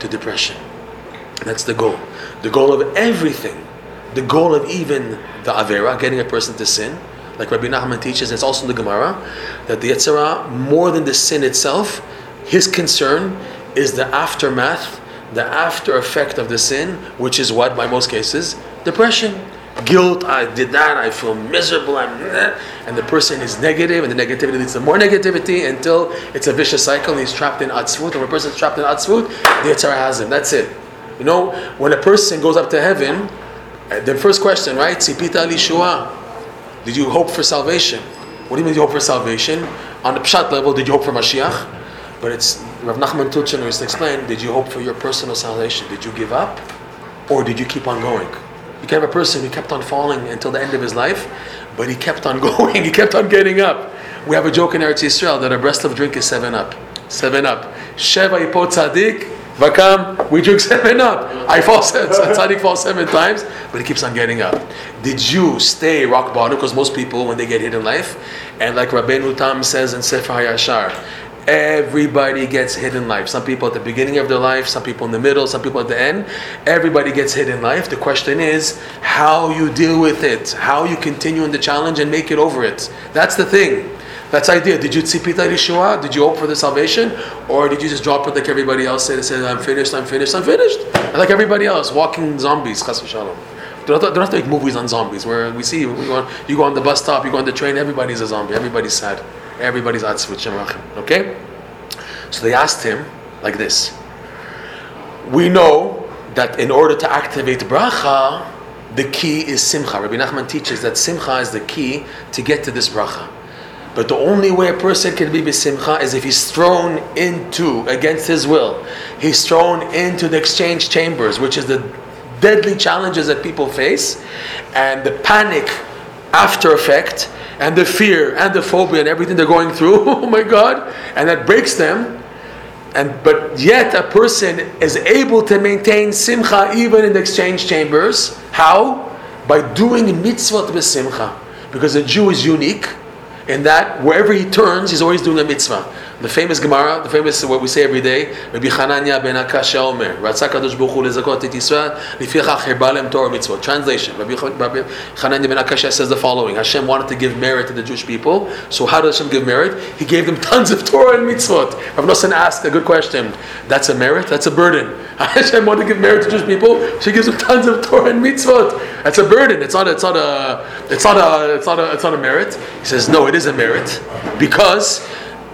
to depression. That's the goal. The goal of everything. The goal of even the Avera, getting a person to sin. Like Rabbi Nachman teaches, and it's also in the Gemara, that the Yetzer Hara, more than the sin itself, his concern is the aftermath, the after effect of the sin, which is what, by most cases, depression. Guilt, I did that, I feel miserable, I'm eh. and the person is negative, and the negativity leads to more negativity until it's a vicious cycle and he's trapped in atzvut. And when a person's trapped in atzvut, the Yetzer Hara has him. That's it. You know, when a person goes up to heaven, uh, the first question, right? Sipita lishua. Did you hope for salvation? What do you mean you hope for salvation? On the pshat level, did you hope for Mashiach? But it's Rav Nachman Tulchin used to explain, did you hope for your personal salvation? Did you give up? Or did you keep on going? You can have a person who kept on falling until the end of his life, but he kept on [LAUGHS] going, he kept on getting up. We have a joke in Eretz Yisrael that a breast of drink is 7 up. 7 up. Sheva Ipo Tzadik, Vakam, we drink [LAUGHS] 7 up. I fall, Tzadik [LAUGHS] falls 7 times, but he keeps on getting up. Did you stay rock bottom? Because most people, when they get hit in life, and like Rabbeinu Tam says in Sefer HaYashar, Everybody gets hit in life. Some people at the beginning of their life, some people in the middle, some people at the end. Everybody gets hit in life. The question is how you deal with it, how you continue in the challenge and make it over it. That's the thing. That's the idea. Did you tzipita Yeshua? Did you hope for the salvation? Or did you just drop it like everybody else and say, I'm finished, I'm finished, I'm finished? And like everybody else, walking zombies, chas v'shalom. To, don't have to make movies on zombies where we see you go, on, you go on the bus stop, you go on the train, everybody's a zombie, everybody's sad. Everybody's shemachim. Okay? So they asked him like this. We know that in order to activate bracha, the key is simcha. Rabbi Nachman teaches that simcha is the key to get to this bracha. But the only way a person can be simcha is if he's thrown into, against his will, he's thrown into the exchange chambers, which is the deadly challenges that people face, and the panic after effect and the fear and the phobia and everything they're going through. [LAUGHS] oh my God! And that breaks them. And but yet a person is able to maintain simcha even in the exchange chambers. How? By doing mitzvot with simcha. Because a Jew is unique in that wherever he turns, he's always doing a mitzvah. The famous Gemara, the famous what we say every day, Rabbi Chananya ben Akasha Omer, Ratzak Kadosh Baruch Hu lezakot et Yisrael, lifichach herbalem Torah mitzvot. Translation, Rabbi Chananya ben Akasha says the following, Hashem wanted to give merit to the Jewish people, so how does Hashem give merit? He gave them tons of Torah and mitzvot. Rav Nosson asked a good question, that's a merit? That's a burden. [LAUGHS] Hashem wanted to give merit to Jewish people, she gives them tons of Torah and mitzvot. That's a burden, it's not, it's not a, it's not a, it's not a, it's not a merit. He says, no, it is a merit, because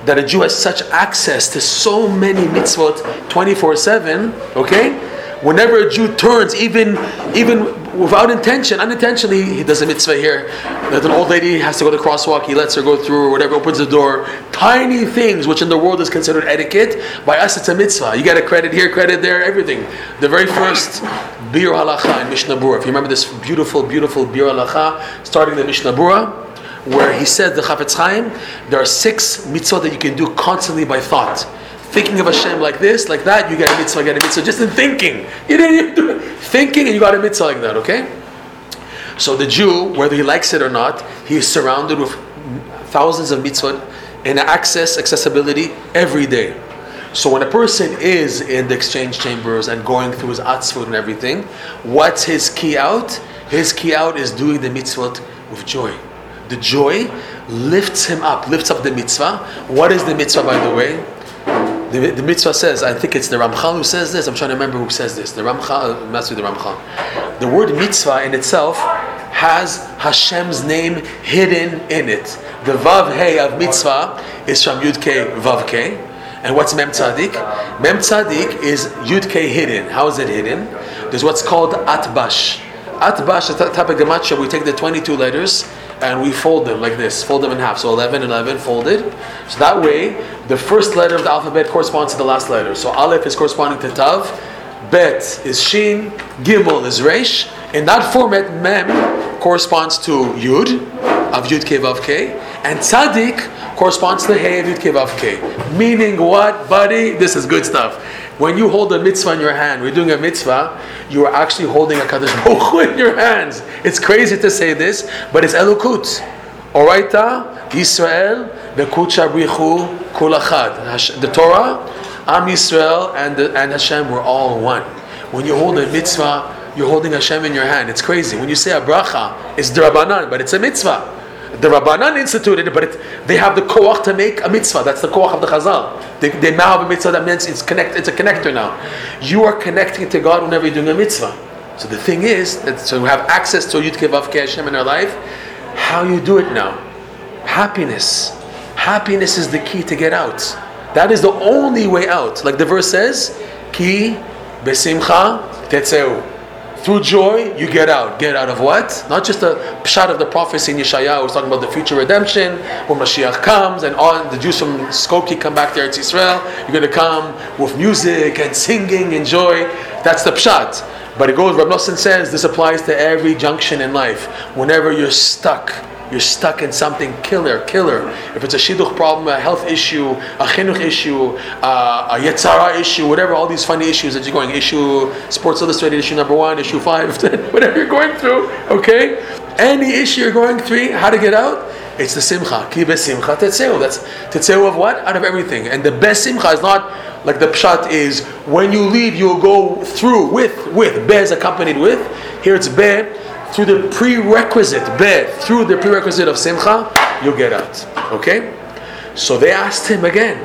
that a Jew has such access to so many mitzvot 24 7, okay? Whenever a Jew turns, even even without intention, unintentionally, he does a mitzvah here. That an old lady has to go to the crosswalk, he lets her go through or whatever, opens the door. Tiny things which in the world is considered etiquette, by us it's a mitzvah. You get a credit here, credit there, everything. The very first Biur Halacha in Mishnah Berurah, if you remember this beautiful, beautiful Biur Halacha, starting the Mishnah Berurah, where he said the Chafetz Chaim, there are six mitzvot that you can do constantly by thought. Thinking of Hashem like this, like that, you get a mitzvah, you get a mitzvah. Just in thinking, you didn't do it. Thinking, and you got a mitzvah like that. Okay. So the Jew, whether he likes it or not, he is surrounded with thousands of mitzvot and access, accessibility every day. So when a person is in the exchange chambers and going through his atzvot and everything, what's his key out? His key out is doing the mitzvot with joy the joy lifts him up, lifts up the mitzvah. What is the mitzvah, by the way? The, the mitzvah says, I think it's the Ramchal who says this. I'm trying to remember who says this. The Ramchal, must be the Ramchal. The word mitzvah in itself has Hashem's name hidden in it. The Vav Hey of mitzvah is from Yud K Vav K. And what's Mem Tzadik? Mem Tzadik is Yud K hidden. How is it hidden? There's what's called Atbash. Atbash a type of gematria. We take the 22 letters and we fold them like this, fold them in half. So 11, 11 folded. So that way, the first letter of the alphabet corresponds to the last letter. So Aleph is corresponding to Tav, Bet is Shin, Gimel is Resh. In that format, Mem corresponds to Yud, of Yud Kei Vav Kei, and Tzaddik corresponds to Hey of Yud Kei Vav Kei. Meaning what, buddy? This is good stuff. When you hold a mitzvah in your hand, we're doing a mitzvah, you are actually holding a Kadosh Baruch in your hands. It's crazy to say this, but it's Elokut. Oraita, Israel, Bekut Shabrichu, Kulachad. The Torah, Am Yisrael, and, the, and Hashem were all one. When you hold a mitzvah, you're holding Hashem in your hand. It's crazy. When you say a bracha, it's drabanan, but it's a mitzvah. The Rabbanan instituted it, but it, they have the koach to make a mitzvah. That's the koach of the Chazal. They, they now have a mitzvah that means it's connect. It's a connector now. You are connecting to God whenever you're doing a mitzvah. So the thing is that so we have access to Yud Kevav Hashem in our life. How you do it now? Happiness. Happiness is the key to get out. That is the only way out. Like the verse says, Ki besimcha tetzeu. Through joy, you get out. Get out of what? Not just a shot of the prophecy in Yeshaya who's talking about the future redemption, when Mashiach comes and all the Jews from Skokie come back to Eretz Israel. You're going to come with music and singing and joy. That's the pshat. But it goes, Rav Nosson says, this applies to every junction in life. Whenever you're stuck, you're stuck in something killer, killer. If it's a shidduch problem, a health issue, a chinuch issue, uh, a Yetzer Hara issue, whatever, all these funny issues that you're going, issue, Sports Illustrated issue number one, issue five, [LAUGHS] whatever you're going through, okay? Any issue you're going through, how to get out? It's the simcha. Ki simcha tetzeu. That's tetzeu of what? Out of everything. And the best simcha is not like the pshat is when you leave, you'll go through with, with. Be is accompanied with. Here it's be through the prerequisite, be, through the prerequisite of simcha, you'll get out. Okay? So they asked him again,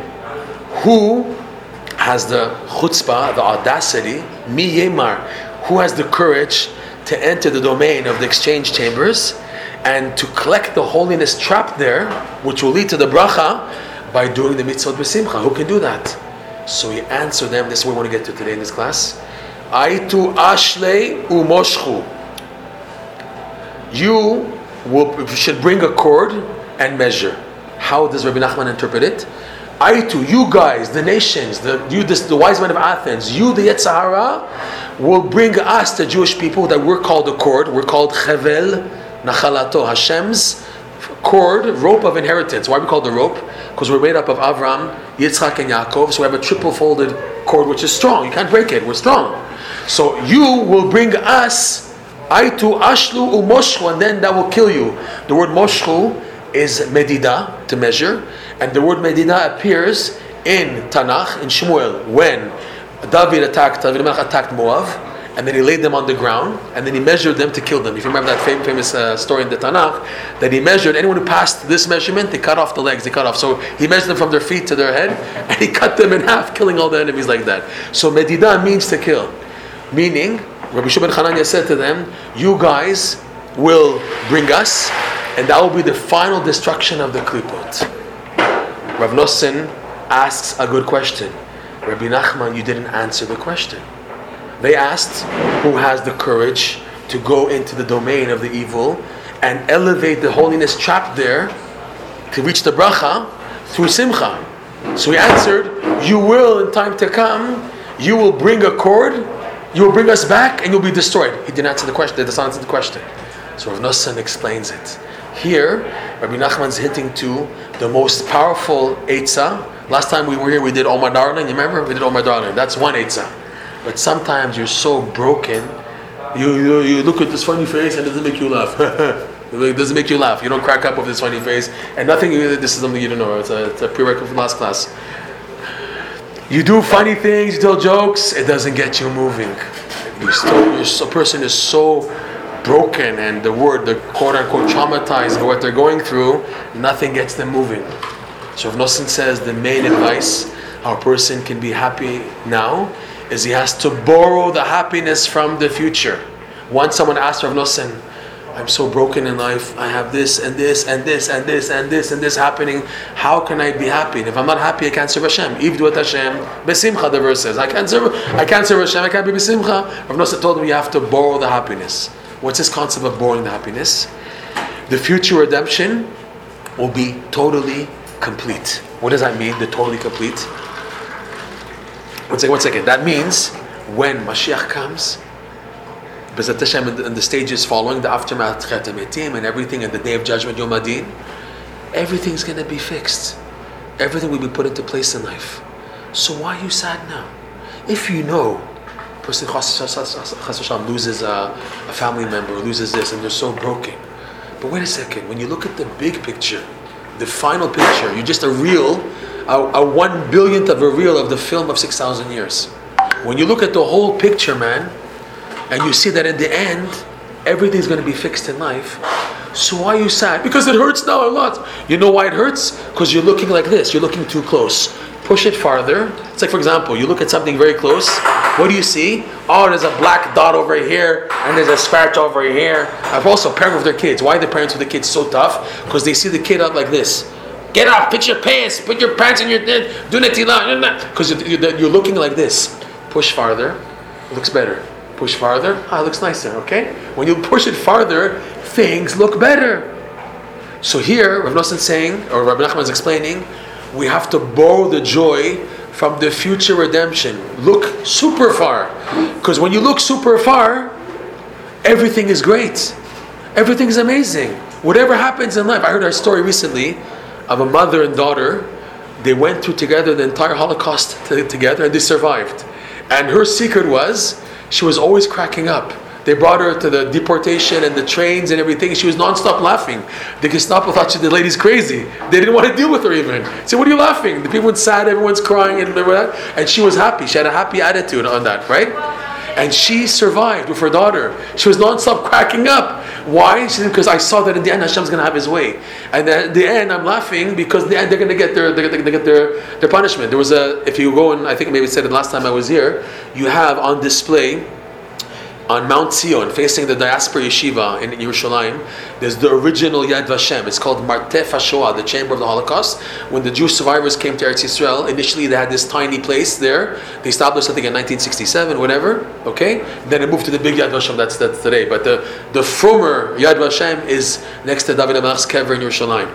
who has the chutzpah, the audacity, mi yemar, who has the courage to enter the domain of the exchange chambers and to collect the holiness trapped there, which will lead to the bracha by doing the mitzvot b'simcha. Who can do that? So he answered them. This is what we want to get to today in this class. Aitu ashle umoshchu you will, should bring a cord and measure. How does Rabbi Nachman interpret it? I too, you guys, the nations, the you, this, the wise men of Athens, you, the Yetzer Hara, will bring us, the Jewish people, that we're called a cord. We're called Chevel Nachalato, Hashem's cord, rope of inheritance. Why we call the rope? Because we're made up of Avram, Yitzchak, and Yaakov. So we have a triple folded cord, which is strong. You can't break it. We're strong. So you will bring us Aitu ashlu umoshchu, and then that will kill you. The word moshchu is medida, to measure, and the word medida appears in Tanakh, in Shmuel, when David attacked, David attacked Moab, and then he laid them on the ground, and then he measured them to kill them. If you remember that famous uh, story in the Tanakh, that he measured anyone who passed this measurement, they cut off the legs, they cut off. So he measured them from their feet to their head, [LAUGHS] and he cut them in half, killing all the enemies like that. So Medida means to kill, meaning Rabbi Shimon Hananya said to them, You guys will bring us, and that will be the final destruction of the Klipot. Rav Nosson asks a good question. Rabbi Nachman, you didn't answer the question. They asked who has the courage to go into the domain of the evil and elevate the holiness trapped there to reach the bracha through simcha. So he answered, You will in time to come, you will bring a cord you will bring us back and you'll be destroyed. He didn't answer the question. They didn't answer the question. So Rav Nosson explains it. Here, Rabbi Nachman is hinting to the most powerful Eitzah. Last time we were here, we did Omar Darling. You remember? We did Omar Darling. That's one Eitzah. But sometimes you're so broken, you, you, you look at this funny face and it doesn't make you laugh. [LAUGHS] it doesn't make you laugh. You don't crack up with this funny face. And nothing, this is something you don't know. It's a, it's a prerequisite from last class. You do funny things, you tell jokes, it doesn't get you moving. You still, a person is so broken and the word, the quote unquote traumatized by what they're going through, nothing gets them moving. So if Nosson says the main advice how a person can be happy now is he has to borrow the happiness from the future. Once someone asked Rav Nosson, I'm so broken in life. I have this and this and this and this and this and this happening. How can I be happy? And if I'm not happy, I can't serve Hashem. Ivdu Hashem besimcha. The verse says, I can't serve. I can't serve Hashem. I can't be besimcha. Rav Nosson told him you have to borrow the happiness. What's this concept of borrowing the happiness? The future redemption will be totally complete. What does that mean? The totally complete. One second. One second. That means when Mashiach comes Bezat Hashem, in the, stages following the aftermath, Chet HaMetim, and everything, and the day of judgment, Yom Adin, everything's going to be fixed. Everything will be put into place in life. So why are you sad now? If you know, person loses a, a family member, loses this, and they're so broken. But wait a second, when you look at the big picture, the final picture, you're just a reel, a, a one billionth of a reel of the film of 6,000 years. When you look at the whole picture, man, and you see that in the end, everything's going to be fixed in life. So why are you sad? Because it hurts now a lot. You know why it hurts? Because you're looking like this. You're looking too close. Push it farther. It's like, for example, you look at something very close. What do you see? Oh, there's a black dot over here, and there's a scratch over here. I've also parents with their kids. Why are the parents with the kids so tough? Because they see the kid up like this. Get up, put your pants, put your pants in your do netila, because you're, you're looking like this. Push farther, looks better. Push farther, ah, it looks nicer. Okay. When you push it farther, things look better. So here, Rav Nosson saying, or Rabbi Nachman is explaining, we have to borrow the joy from the future redemption. Look super far. Because when you look super far, everything is great. Everything is amazing. Whatever happens in life. I heard a story recently of a mother and daughter. They went through together the entire Holocaust t- together and they survived. And her secret was she was always cracking up. They brought her to the deportation and the trains and everything. She was nonstop laughing. The Gestapo thought she, the lady's crazy. They didn't want to deal with her even. Say, what are you laughing? The people sad, everyone's crying, and. And she was happy. She had a happy attitude on that, right? And she survived with her daughter. She was nonstop cracking up. Why? She said, because I saw that in the end Hashem's going to have His way. And at the end, I'm laughing because the end they're going to get their they're going to get their, their punishment. There was a if you go and I think maybe said it last time I was here. You have on display on Mount Zion, facing the diaspora yeshiva in Yerushalayim, there's the original Yad Vashem. It's called Martef HaShoah, the Chamber of the Holocaust. When the Jewish survivors came to Eretz Yisrael, initially they had this tiny place there. They established, think, in 1967, whatever. Okay, then it moved to the big Yad Vashem. That's that's today. But the the former Yad Vashem is next to David HaMelech's kever in Yerushalayim.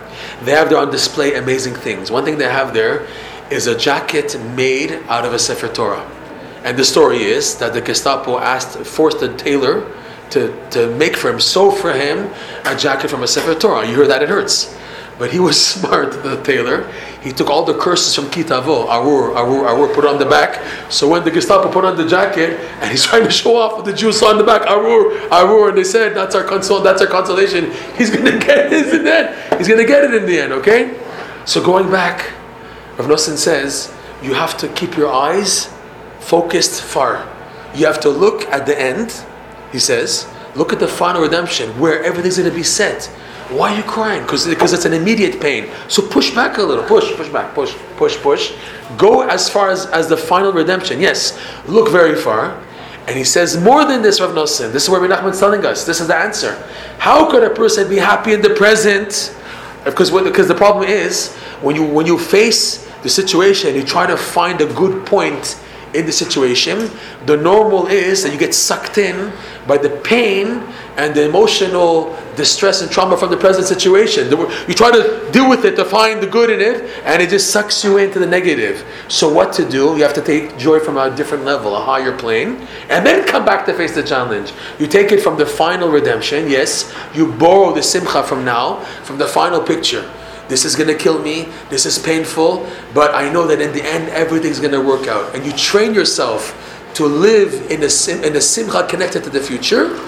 They have there on display amazing things. One thing they have there is a jacket made out of a Sefer Torah. And the story is that the Gestapo asked, forced the tailor to, to make for him, sew for him, a jacket from a Sefer Torah. You hear that, it hurts. But he was [LAUGHS] smart, the tailor. He took all the curses from Ki Tavo, Arur, Arur, Arur, put it on the back. So when the Gestapo put on the jacket, and he's [LAUGHS] trying to show off what the Jews saw on the back, Arur, Arur, and they said, that's our consol, that's our consolation. He's [LAUGHS] to get it in the end. He's to get it in the end, okay? So going back, Rav Nosson says, you have to keep your eyes focused far. You have to look at the end, he says, look at the final redemption where everything's going to be set. Why are you crying? Because it's an immediate pain. So push back a little. Push, push back, push, push, push. Go as far as, as the final redemption. Yes, look very far. And he says more than this, Rav Nosson. This is where Rabbi Nachman's telling us. This is the answer. How could a person be happy in the present? Because, because the problem is when you when you face the situation, you try to find a good point in the situation. The normal is that you get sucked in by the pain and the emotional distress and trauma from the present situation. You try to deal with it to find the good in it, and it just sucks you into the negative. So, what to do? You have to take joy from a different level, a higher plane, and then come back to face the challenge. You take it from the final redemption, yes, you borrow the simcha from now, from the final picture. This is going to kill me. This is painful. But I know that in the end, everything's going to work out. And you train yourself to live in a, sim, in a simcha connected to the future.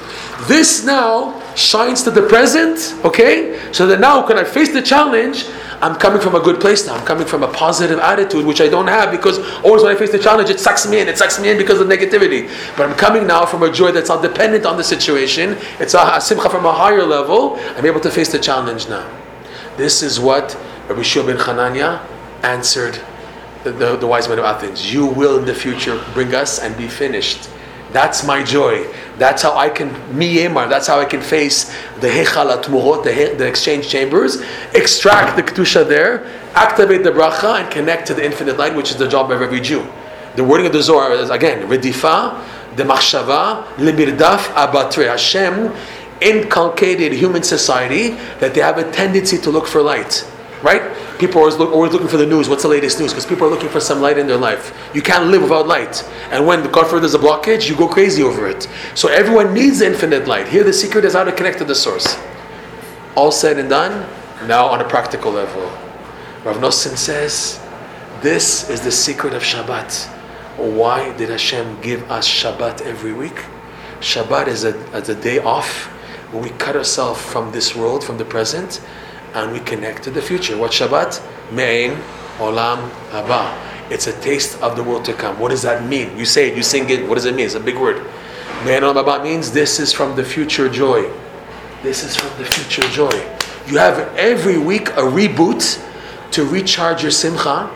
This now shines to the present, okay? So that now, when I face the challenge, I'm coming from a good place now. I'm coming from a positive attitude, which I don't have because always when I face the challenge, it sucks me in. It sucks me in because of negativity. But I'm coming now from a joy that's not dependent on the situation. It's a, a simcha from a higher level. I'm able to face the challenge now. This is what Rabbi Shua ben Chananya answered the, the, the, wise men of Athens. You will in the future bring us and be finished. That's my joy. That's how I can, miyemar, that's how I can face the hechal hatmurot, the, the exchange chambers, extract the kedusha there, activate the bracha, and connect to the infinite light, which is the job of every Jew. The wording of the Zohar is again, redifa, the machshava, lemirdaf, abatre Hashem, inculcated human society that they have a tendency to look for light. right? People are always, look, always looking for the news. What's the latest news? Because people are looking for some light in their life. You can't live without light. And when, God forbid, there's a blockage, you go crazy over it. So everyone needs infinite light. Here, the secret is how to connect to the source. All said and done, now on a practical level. Rav Nosson says, this is the secret of Shabbat. Why did Hashem give us Shabbat every week? Shabbat is a, is a day off we cut ourselves from this world, from the present, and we connect to the future. What Shabbat? Mein Olam Haba. It's a taste of the world to come. What does that mean? You say it, you sing it. What does it mean? It's a big word. Mein Olam Haba means this is from the future joy. This is from the future joy. You have every week a reboot to recharge your simcha,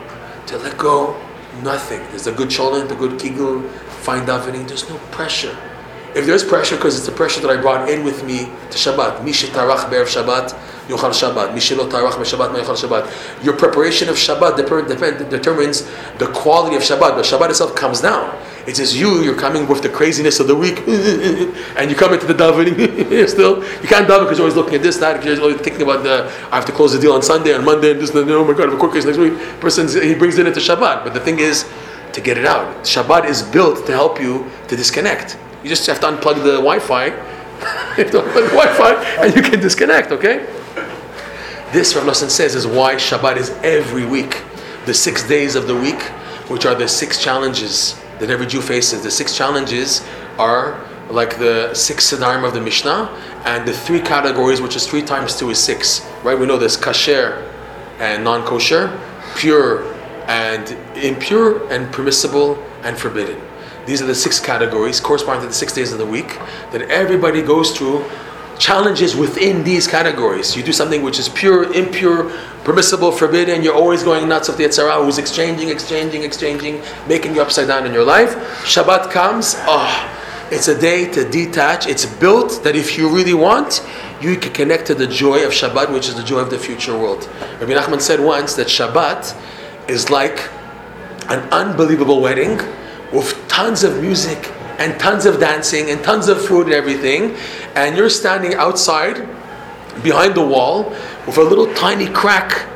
to let go nothing. There's a good cholent, a good kugel, fine davening. There's no pressure. If there's pressure, because it's the pressure that I brought in with me to Shabbat. Mishi tarach be'erev Shabbat, yochal Shabbat. Mishi lo tarach be'Shabbat, ma yochal Shabbat. Your preparation of Shabbat determines the quality of Shabbat. But Shabbat itself comes down. It's just you, you're coming with the craziness of the week, [LAUGHS] and you come into the davening [LAUGHS] still. You can't daven because you're always looking at this, that, you're always thinking about the, I have to close the deal on Sunday, on Monday, and this, and oh my God, I have a court case next week. Person, he brings it into Shabbat. But the thing is, to get it out. Shabbat is built to help you to disconnect. You just have to unplug the Wi-Fi, [LAUGHS] unplug the Wi-Fi, and you can disconnect, okay? This, Rav Nosson says, is why Shabbat is every week. The six days of the week, which are the six challenges that every Jew faces. The six challenges are like the six sedarim of the Mishnah, and the three categories, which is three times two is six. Right? We know there's kasher and non-kosher, pure and impure, and permissible and forbidden. These are the six categories corresponding to the six days of the week that everybody goes through. Challenges within these categories. You do something which is pure, impure, permissible, forbidden. You're always going nuts with the Yetzer Hara, who's exchanging, exchanging, exchanging, making you upside down in your life. Shabbat comes. Oh, it's a day to detach. It's built that if you really want, you can connect to the joy of Shabbat, which is the joy of the future world. Rabbi Nachman said once that Shabbat is like an unbelievable wedding with tons of music and tons of dancing and tons of food and everything, and you're standing outside behind the wall with a little tiny crack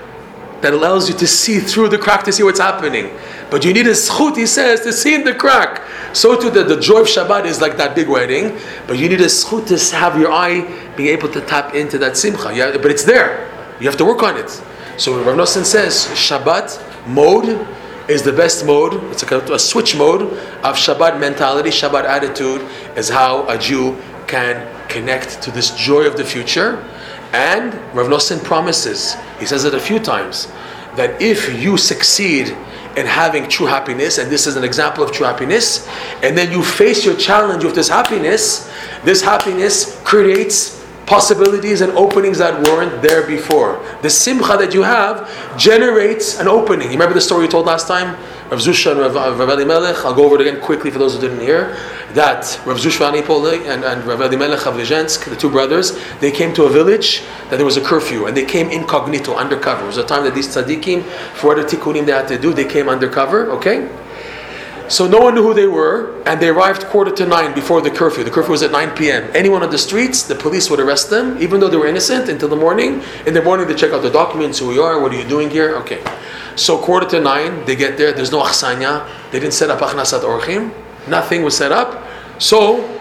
that allows you to see through the crack to see what's happening. But you need a schut, he says, to see in the crack. So too, the, the joy of Shabbat is like that big wedding, but you need a schut to have your eye be able to tap into that simcha. Yeah, but it's there. You have to work on it. So Rav Nosson says, Shabbat mode is the best mode. It's a, a, switch mode of Shabbat mentality. Shabbat attitude is how a Jew can connect to this joy of the future. And Rav Nosson promises, he says it a few times, that if you succeed in having true happiness, and this is an example of true happiness, and then you face your challenge with this happiness, this happiness creates possibilities and openings that weren't there before. The simcha that you have generates an opening. You remember the story you told last time? Rav Zusha and Rav, Rav Elimelech. I'll go over it again quickly for those who didn't hear. That Rav Zusha and, and Rav Elimelech of Lezhensk, the two brothers, they came to a village that there was a curfew and they came incognito, undercover. It was a time that these tzaddikim, for whatever tikkunim they had to do, they came undercover, okay? So no one knew who they were, and they arrived quarter to nine before the curfew. The curfew was at 9 p.m. Anyone on the streets, the police would arrest them, even though they were innocent, until the morning. In the morning, they check out the documents, who you are, what are you doing here? Okay. So quarter to nine, they get there. There's no achsanya. They didn't set up achnasat orchim. Nothing was set up. So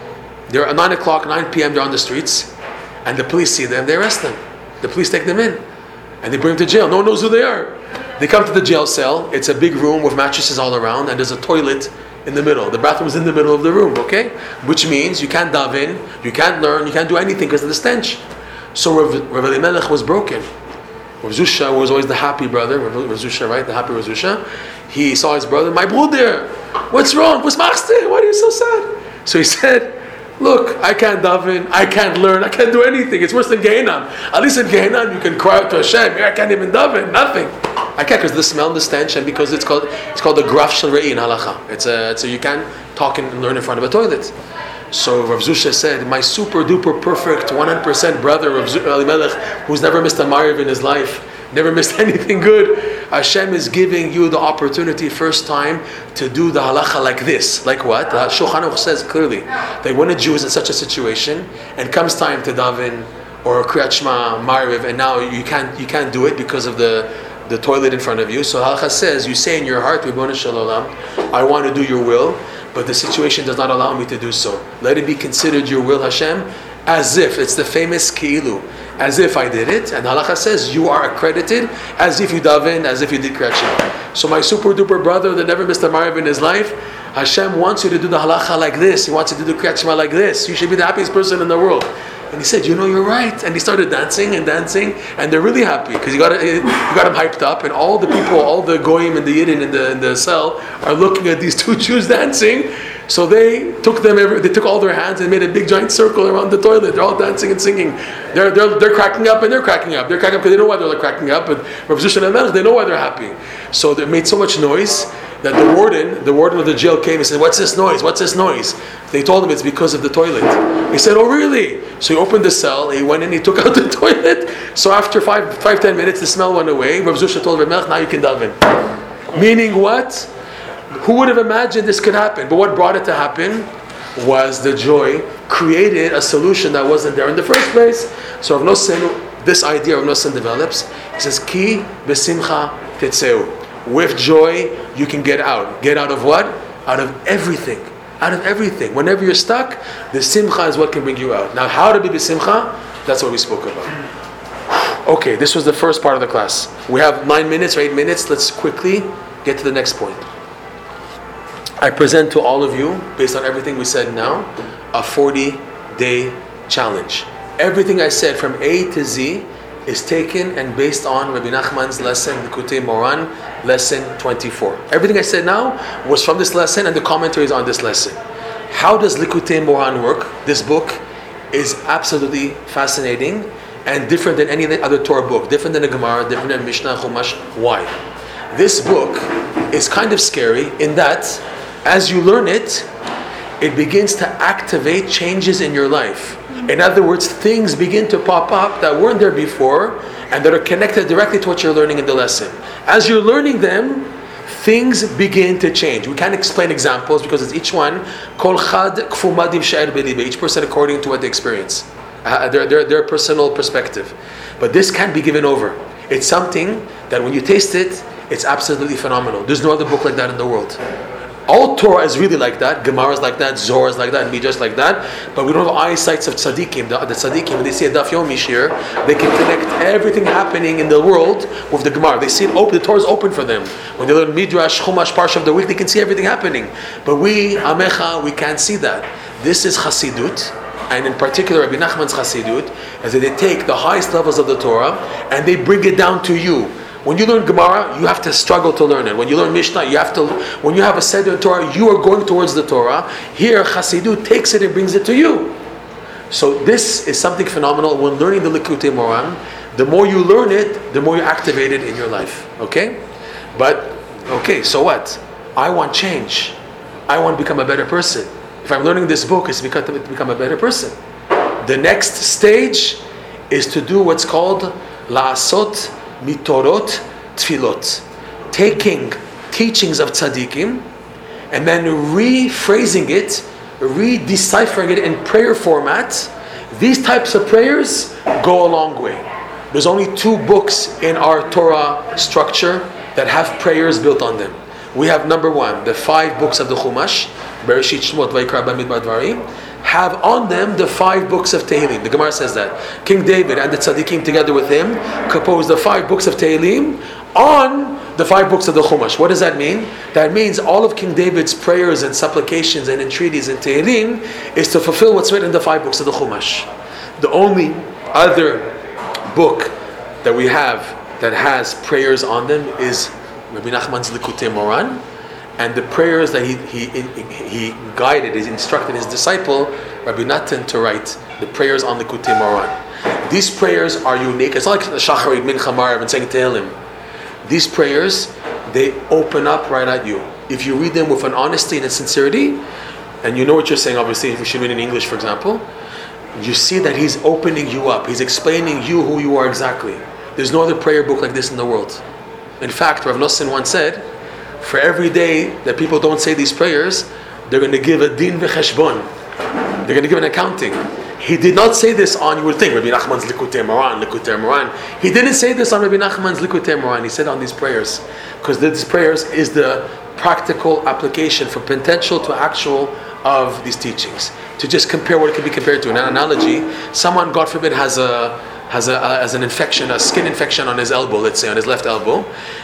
they're at 9 o'clock, 9 p.m. They're on the streets, and the police see them. They arrest them. The police take them in, and they bring them to jail. No one knows who they are. They come to the jail cell. It's a big room with mattresses all around, and there's a toilet in the middle. The bathroom is in the middle of the room, okay? Which means you can't dive in, you can't learn, you can't do anything because of the stench. So Rav, Rav Elimelech was broken. Rav Zusha was always the happy brother, Rav, Zusha, right? The happy Rav Zusha. He saw his brother, my brother, what's wrong? What's machste? Why are you so sad? So he [LAUGHS] said, Look, I can't daven, I can't learn, I can't do anything. It's worse than Gehinnom. At least in Gehinnom you can cry out to Hashem. Here I can't even daven, nothing. I can't because the smell and the stench, and because it's called it's called the graf shel in halacha. It's a so you can't talk and learn in front of a toilet. So Rav Zusha said, my super duper perfect 100% brother Rav Elimelech, who's never missed a mariv in his life, never [LAUGHS] missed anything good. Hashem is giving you the opportunity first time to do the halacha like this. Like what? The Shulchan says clearly that when a Jew is in such a situation and comes time to daven or Kriyat Shema, Mariv, and now you can't you can't do it because of the the toilet in front of you. So Halacha says, you say in your heart, Shalom, I want to do your will, but the situation does not allow me to do so. Let it be considered your will, Hashem, as if it's the famous Ki'ilu, as if I did it. And Halacha says, you are accredited as if you daven, as if you did Shema. So my super duper brother that never missed a Mariv in his life, Hashem wants you to do the halacha like this. He wants you to do the Kriyat like this. You should be the happiest person in the world. And he said, "You know, you're right." And he started dancing and dancing, and they're really happy because you got you got him hyped up, and all the people, all the goyim and the yidden in the in the cell are looking at these two [LAUGHS] Jews dancing. So they took them, every, they took all their hands and made a big giant circle around the toilet. They're all dancing and singing. They're, they're, they're cracking up and they're cracking up. They're cracking up because they know why they're cracking up. But Rav Zushan and they know why they're happy. So they made so much noise that the warden, the warden of the jail came and said, "What's this noise? What's this noise?" They told him it's because of the toilet. He said, "Oh, really?" So he opened the cell. He went in. He took [LAUGHS] out the toilet. So after five, five, ten minutes, the smell went away. Rav Zusha told Rav "Now you can daven." Meaning what? Who would have imagined this could happen? But what brought it to happen was the joy created a solution that wasn't there in the first place. So Rav Nosson, this idea of Nosson develops. He says, "Ki besimcha tetzeu." With joy, you can get out. Get out of what? Out of everything. Out of everything. Whenever you're stuck, the simcha is what can bring you out. Now, how to be besimcha? That's what we spoke about. Okay, this was the first part of the class. We have nine minutes or eight minutes. Let's quickly get to the next point. I present to all of you, based on everything we said now, a 40 day challenge. Everything I said from A to Z is taken and based on Rabbi Nachman's lesson, Likutei Moharan, lesson 24. Everything I said now was from this lesson and the commentaries on this lesson. How does Likutei Moharan work? This book is absolutely fascinating and different than any other Torah book, different than the Gemara, different than Mishnah, Chumash. Why? This book is kind of scary in that as you learn it, it begins to activate changes in your life. In other words, things begin to pop up that weren't there before and that are connected directly to what you're learning in the lesson. As you're learning them, things begin to change. We can't explain examples because it's each one. Each person according to what they experience, uh, their, their, their personal perspective. But this can't be given over. It's something that when you taste it, it's absolutely phenomenal. There's no other book like that in the world. All Torah is really like that. Gemara is like that. Zohar is like that. Midrash like that. But we don't have eyesights of tzaddikim. The, the tzaddikim, when they see a daf yomi shir, they can connect everything happening in the world with the Gemara. They see it open. The Torah is open for them. When they learn Midrash, Chumash, Parsha of the week, they can see everything happening. But we, Amecha, we can't see that. This is Hasidut and in particular Rabbi Nachman's Chassidut, is that they take the highest levels of the Torah and they bring it down to you. When you learn Gemara, you have to struggle to learn it. When you learn Mishnah, you have to. When you have a Seder Torah, you are going towards the Torah. Here, Chassidut takes it and brings it to you. So this is something phenomenal. When learning the Likutei Moharan, the more you learn it, the more you activate it in your life. Okay, but okay. So what? I want change. I want to become a better person. If I'm learning this book, it's because to become a better person. The next stage is to do what's called la'asot mitorot tfilot, taking teachings of tzaddikim and then rephrasing it, re-deciphering it in prayer format. These types of prayers go a long way. There's only two books in our Torah structure that have prayers built on them. We have number one, the five books of the Chumash, Bereshit, Shmot, Vaikra, Bamidbar, Dvarim, have on them the five books of Tehillim. The Gemara says that. King David and the Tzaddikim together with him composed the five books of Tehillim on the five books of the Chumash. What does that mean? That means all of King David's prayers and supplications and entreaties in Tehillim is to fulfill what's written in the five books of the Chumash. The only other book that we have that has prayers on them is Rabbi Nachman's Likutei Moharan, and the prayers that he, he, he guided, he instructed his disciple, Rabbi Natan, to write the prayers on the Moharan. These prayers are unique. It's not like the Shacharit, Mincha, Mariv, and saying Tehillim. These prayers, they open up right at you. If you read them with an honesty and a sincerity, and you know what you're saying, obviously, if you should read in English, for example, you see that he's opening you up. He's explaining you who you are exactly. There's no other prayer book like this in the world. In fact, Rav Nosson once said, for every day that people don't say these prayers, they're going to give a din v'cheshbon. They're going to give an accounting. He did not say this on, you would think, Rabbi Nachman's Likutei Moharan, Likutei Moharan. He didn't say this on Rabbi Nachman's Likutei Moharan. He said on these prayers. Because these prayers is the practical application from potential to actual of these teachings. To just compare what it can be compared to. An analogy, someone, God forbid, has a has, a, has an infection, a skin infection on his elbow, let's say, on his left elbow,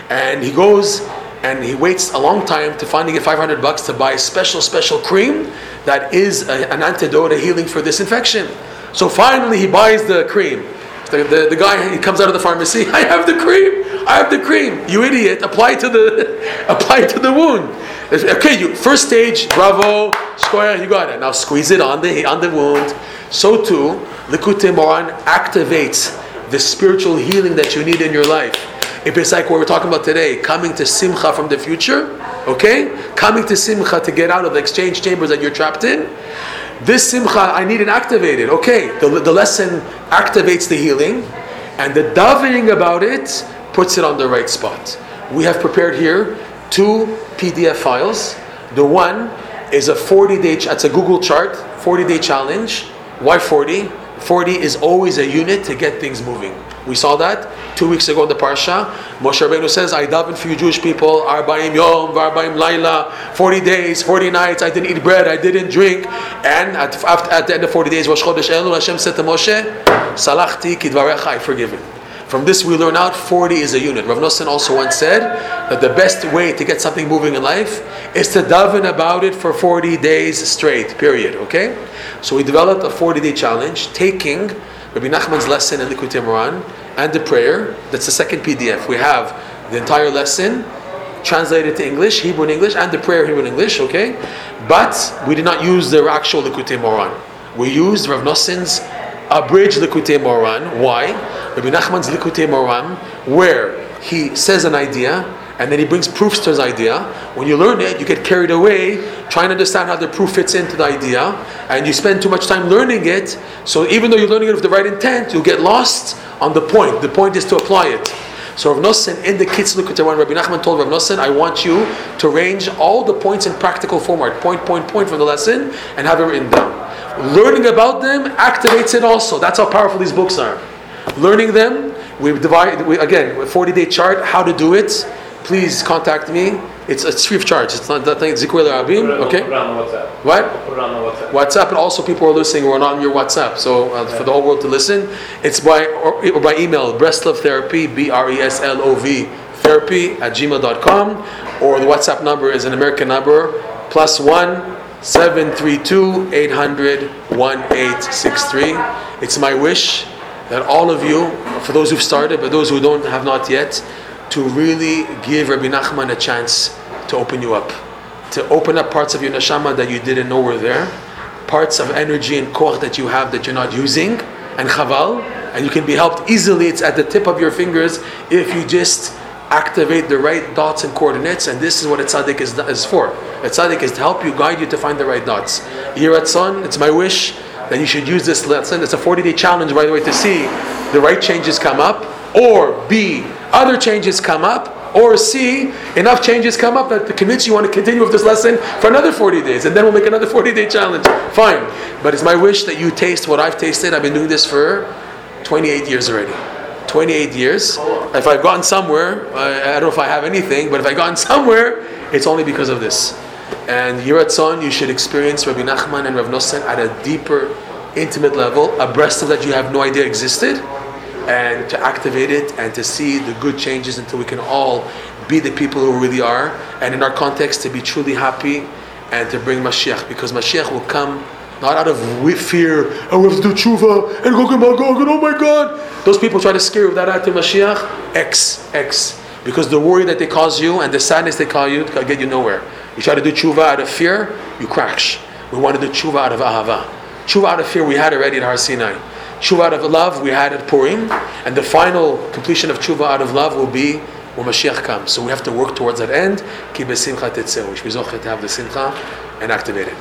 and he goes and he waits a long time to finally get 500 bucks to buy a special, special cream that is a, an antidote, a healing for this infection. So finally he buys the cream. The, the, the, guy he comes out of the pharmacy. [LAUGHS] I have the cream. I have the cream. You idiot! Apply to the [LAUGHS] apply to the wound. Okay, you first stage. Bravo, square. You got it. Now squeeze it on the on the wound. So too, Likutei Moharan activates the spiritual healing that you need in your life. If it's like what we're talking about today, coming to Simcha from the future, okay? Coming to Simcha to get out of the exchange chambers that you're trapped in. This Simcha, I need it activated. Okay, the, the lesson activates the healing, and the davening about it puts it on the right spot. We have prepared here two PDF files. The one is a 40 day, it's a Google chart, 40 day challenge. Why 40? 40 is always a unit to get things moving. We saw that two weeks ago in the Parsha. Moshe Rabbeinu says, I daven for you Jewish people, Arbaim Yom, Arbaim Laila, 40 days, 40 nights, I didn't eat bread, I didn't drink. And at, at the end of 40 days, Rosh Chodesh Elul, Hashem said to Moshe, Salachti kidvarecha, I forgiven. From this we learn out 40 is a unit. Rav Nosson also once said that the best way to get something moving in life is to daven about it for 40 days straight, period. Okay? So we developed a 40 day challenge taking Rabbi Nachman's lesson in Likutei Moharan and the prayer. That's the second PDF. We have the entire lesson translated to English, Hebrew and English, and the prayer Hebrew and English, okay? But we did not use the actual Likutei Moharan. We used Rav Nosson's abridged Likutei Moharan. Why? Rabbi Nachman's Likutei Moharan, where he says an idea and then he brings proofs to his idea. When you learn it, you get carried away trying to understand how the proof fits into the idea, and you spend too much time learning it. So even though you're learning it with the right intent, you'll get lost on the point. The point is to apply it. So Rav Nosson in the Kitzur Likutei Rabbi Nachman told Rav Nosson, I want you to arrange all the points in practical format, point, point, point from the lesson, and have it written down. Learning about them activates it also. That's how powerful these books are. Learning them, we divide, we, again, 40 day chart, how to do it. Please contact me. It's, it's free of charge. It's not nothing. Zikwel Abim. Okay. Put it on the WhatsApp. What? Put it on the WhatsApp. WhatsApp, and also people are listening. We're not on your WhatsApp, so uh, for the whole world to listen, it's by or, or by email. Breslov Therapy, B R E S L O V Therapy at gmail.com, or the WhatsApp number is an American number plus one 732 800 1863. It's my wish that all of you, for those who've started, but those who don't have not yet, to really give Rabbi Nachman a chance to open you up, to open up parts of your neshama that you didn't know were there, parts of energy and koch that you have that you're not using, and chaval, and you can be helped easily. It's at the tip of your fingers if you just activate the right dots and coordinates, and this is what a tzaddik is, is for. A tzaddik is to help you, guide you to find the right dots. Here at Son, it's my wish that you should use this lesson. It's a 40 day challenge, by the way, to see the right changes come up, or B, other changes come up, or C, enough changes come up that to convince you want to continue with this lesson for another 40 days, and then we'll make another [LAUGHS] 40 day challenge. Fine. But it's my wish that you taste what I've tasted. I've been doing this for 28 years already. 28 years. If I've gone somewhere, I, I don't know if I have anything, but if I've gone [LAUGHS] somewhere, it's only because of this. And here at Son, you should experience Rabbi Nachman and Rav Nosson at a deeper, intimate level, abreast of that you have no idea existed, and to activate it and to see the good changes until we can all be the people who really are, and in our context, to be truly happy and to bring Mashiach, because Mashiach will come not out of fear, and we have to do tshuva, and Gog and Magog, and oh my God. Those people try to scare you with that after Mashiach, X, X. Because the worry that they cause you and the sadness they cause you can get you nowhere. You try to do tshuva out of fear, you crash. We want to do tshuva out of ahava. Tshuva out of fear, we had already at Har Sinai. Tshuva out of love we had at Purim, and the final completion of Tshuva out of love will be when Mashiach comes. So we have to work towards that end. Ki besimcha tetzeu, which zochet to have the simcha and activate it.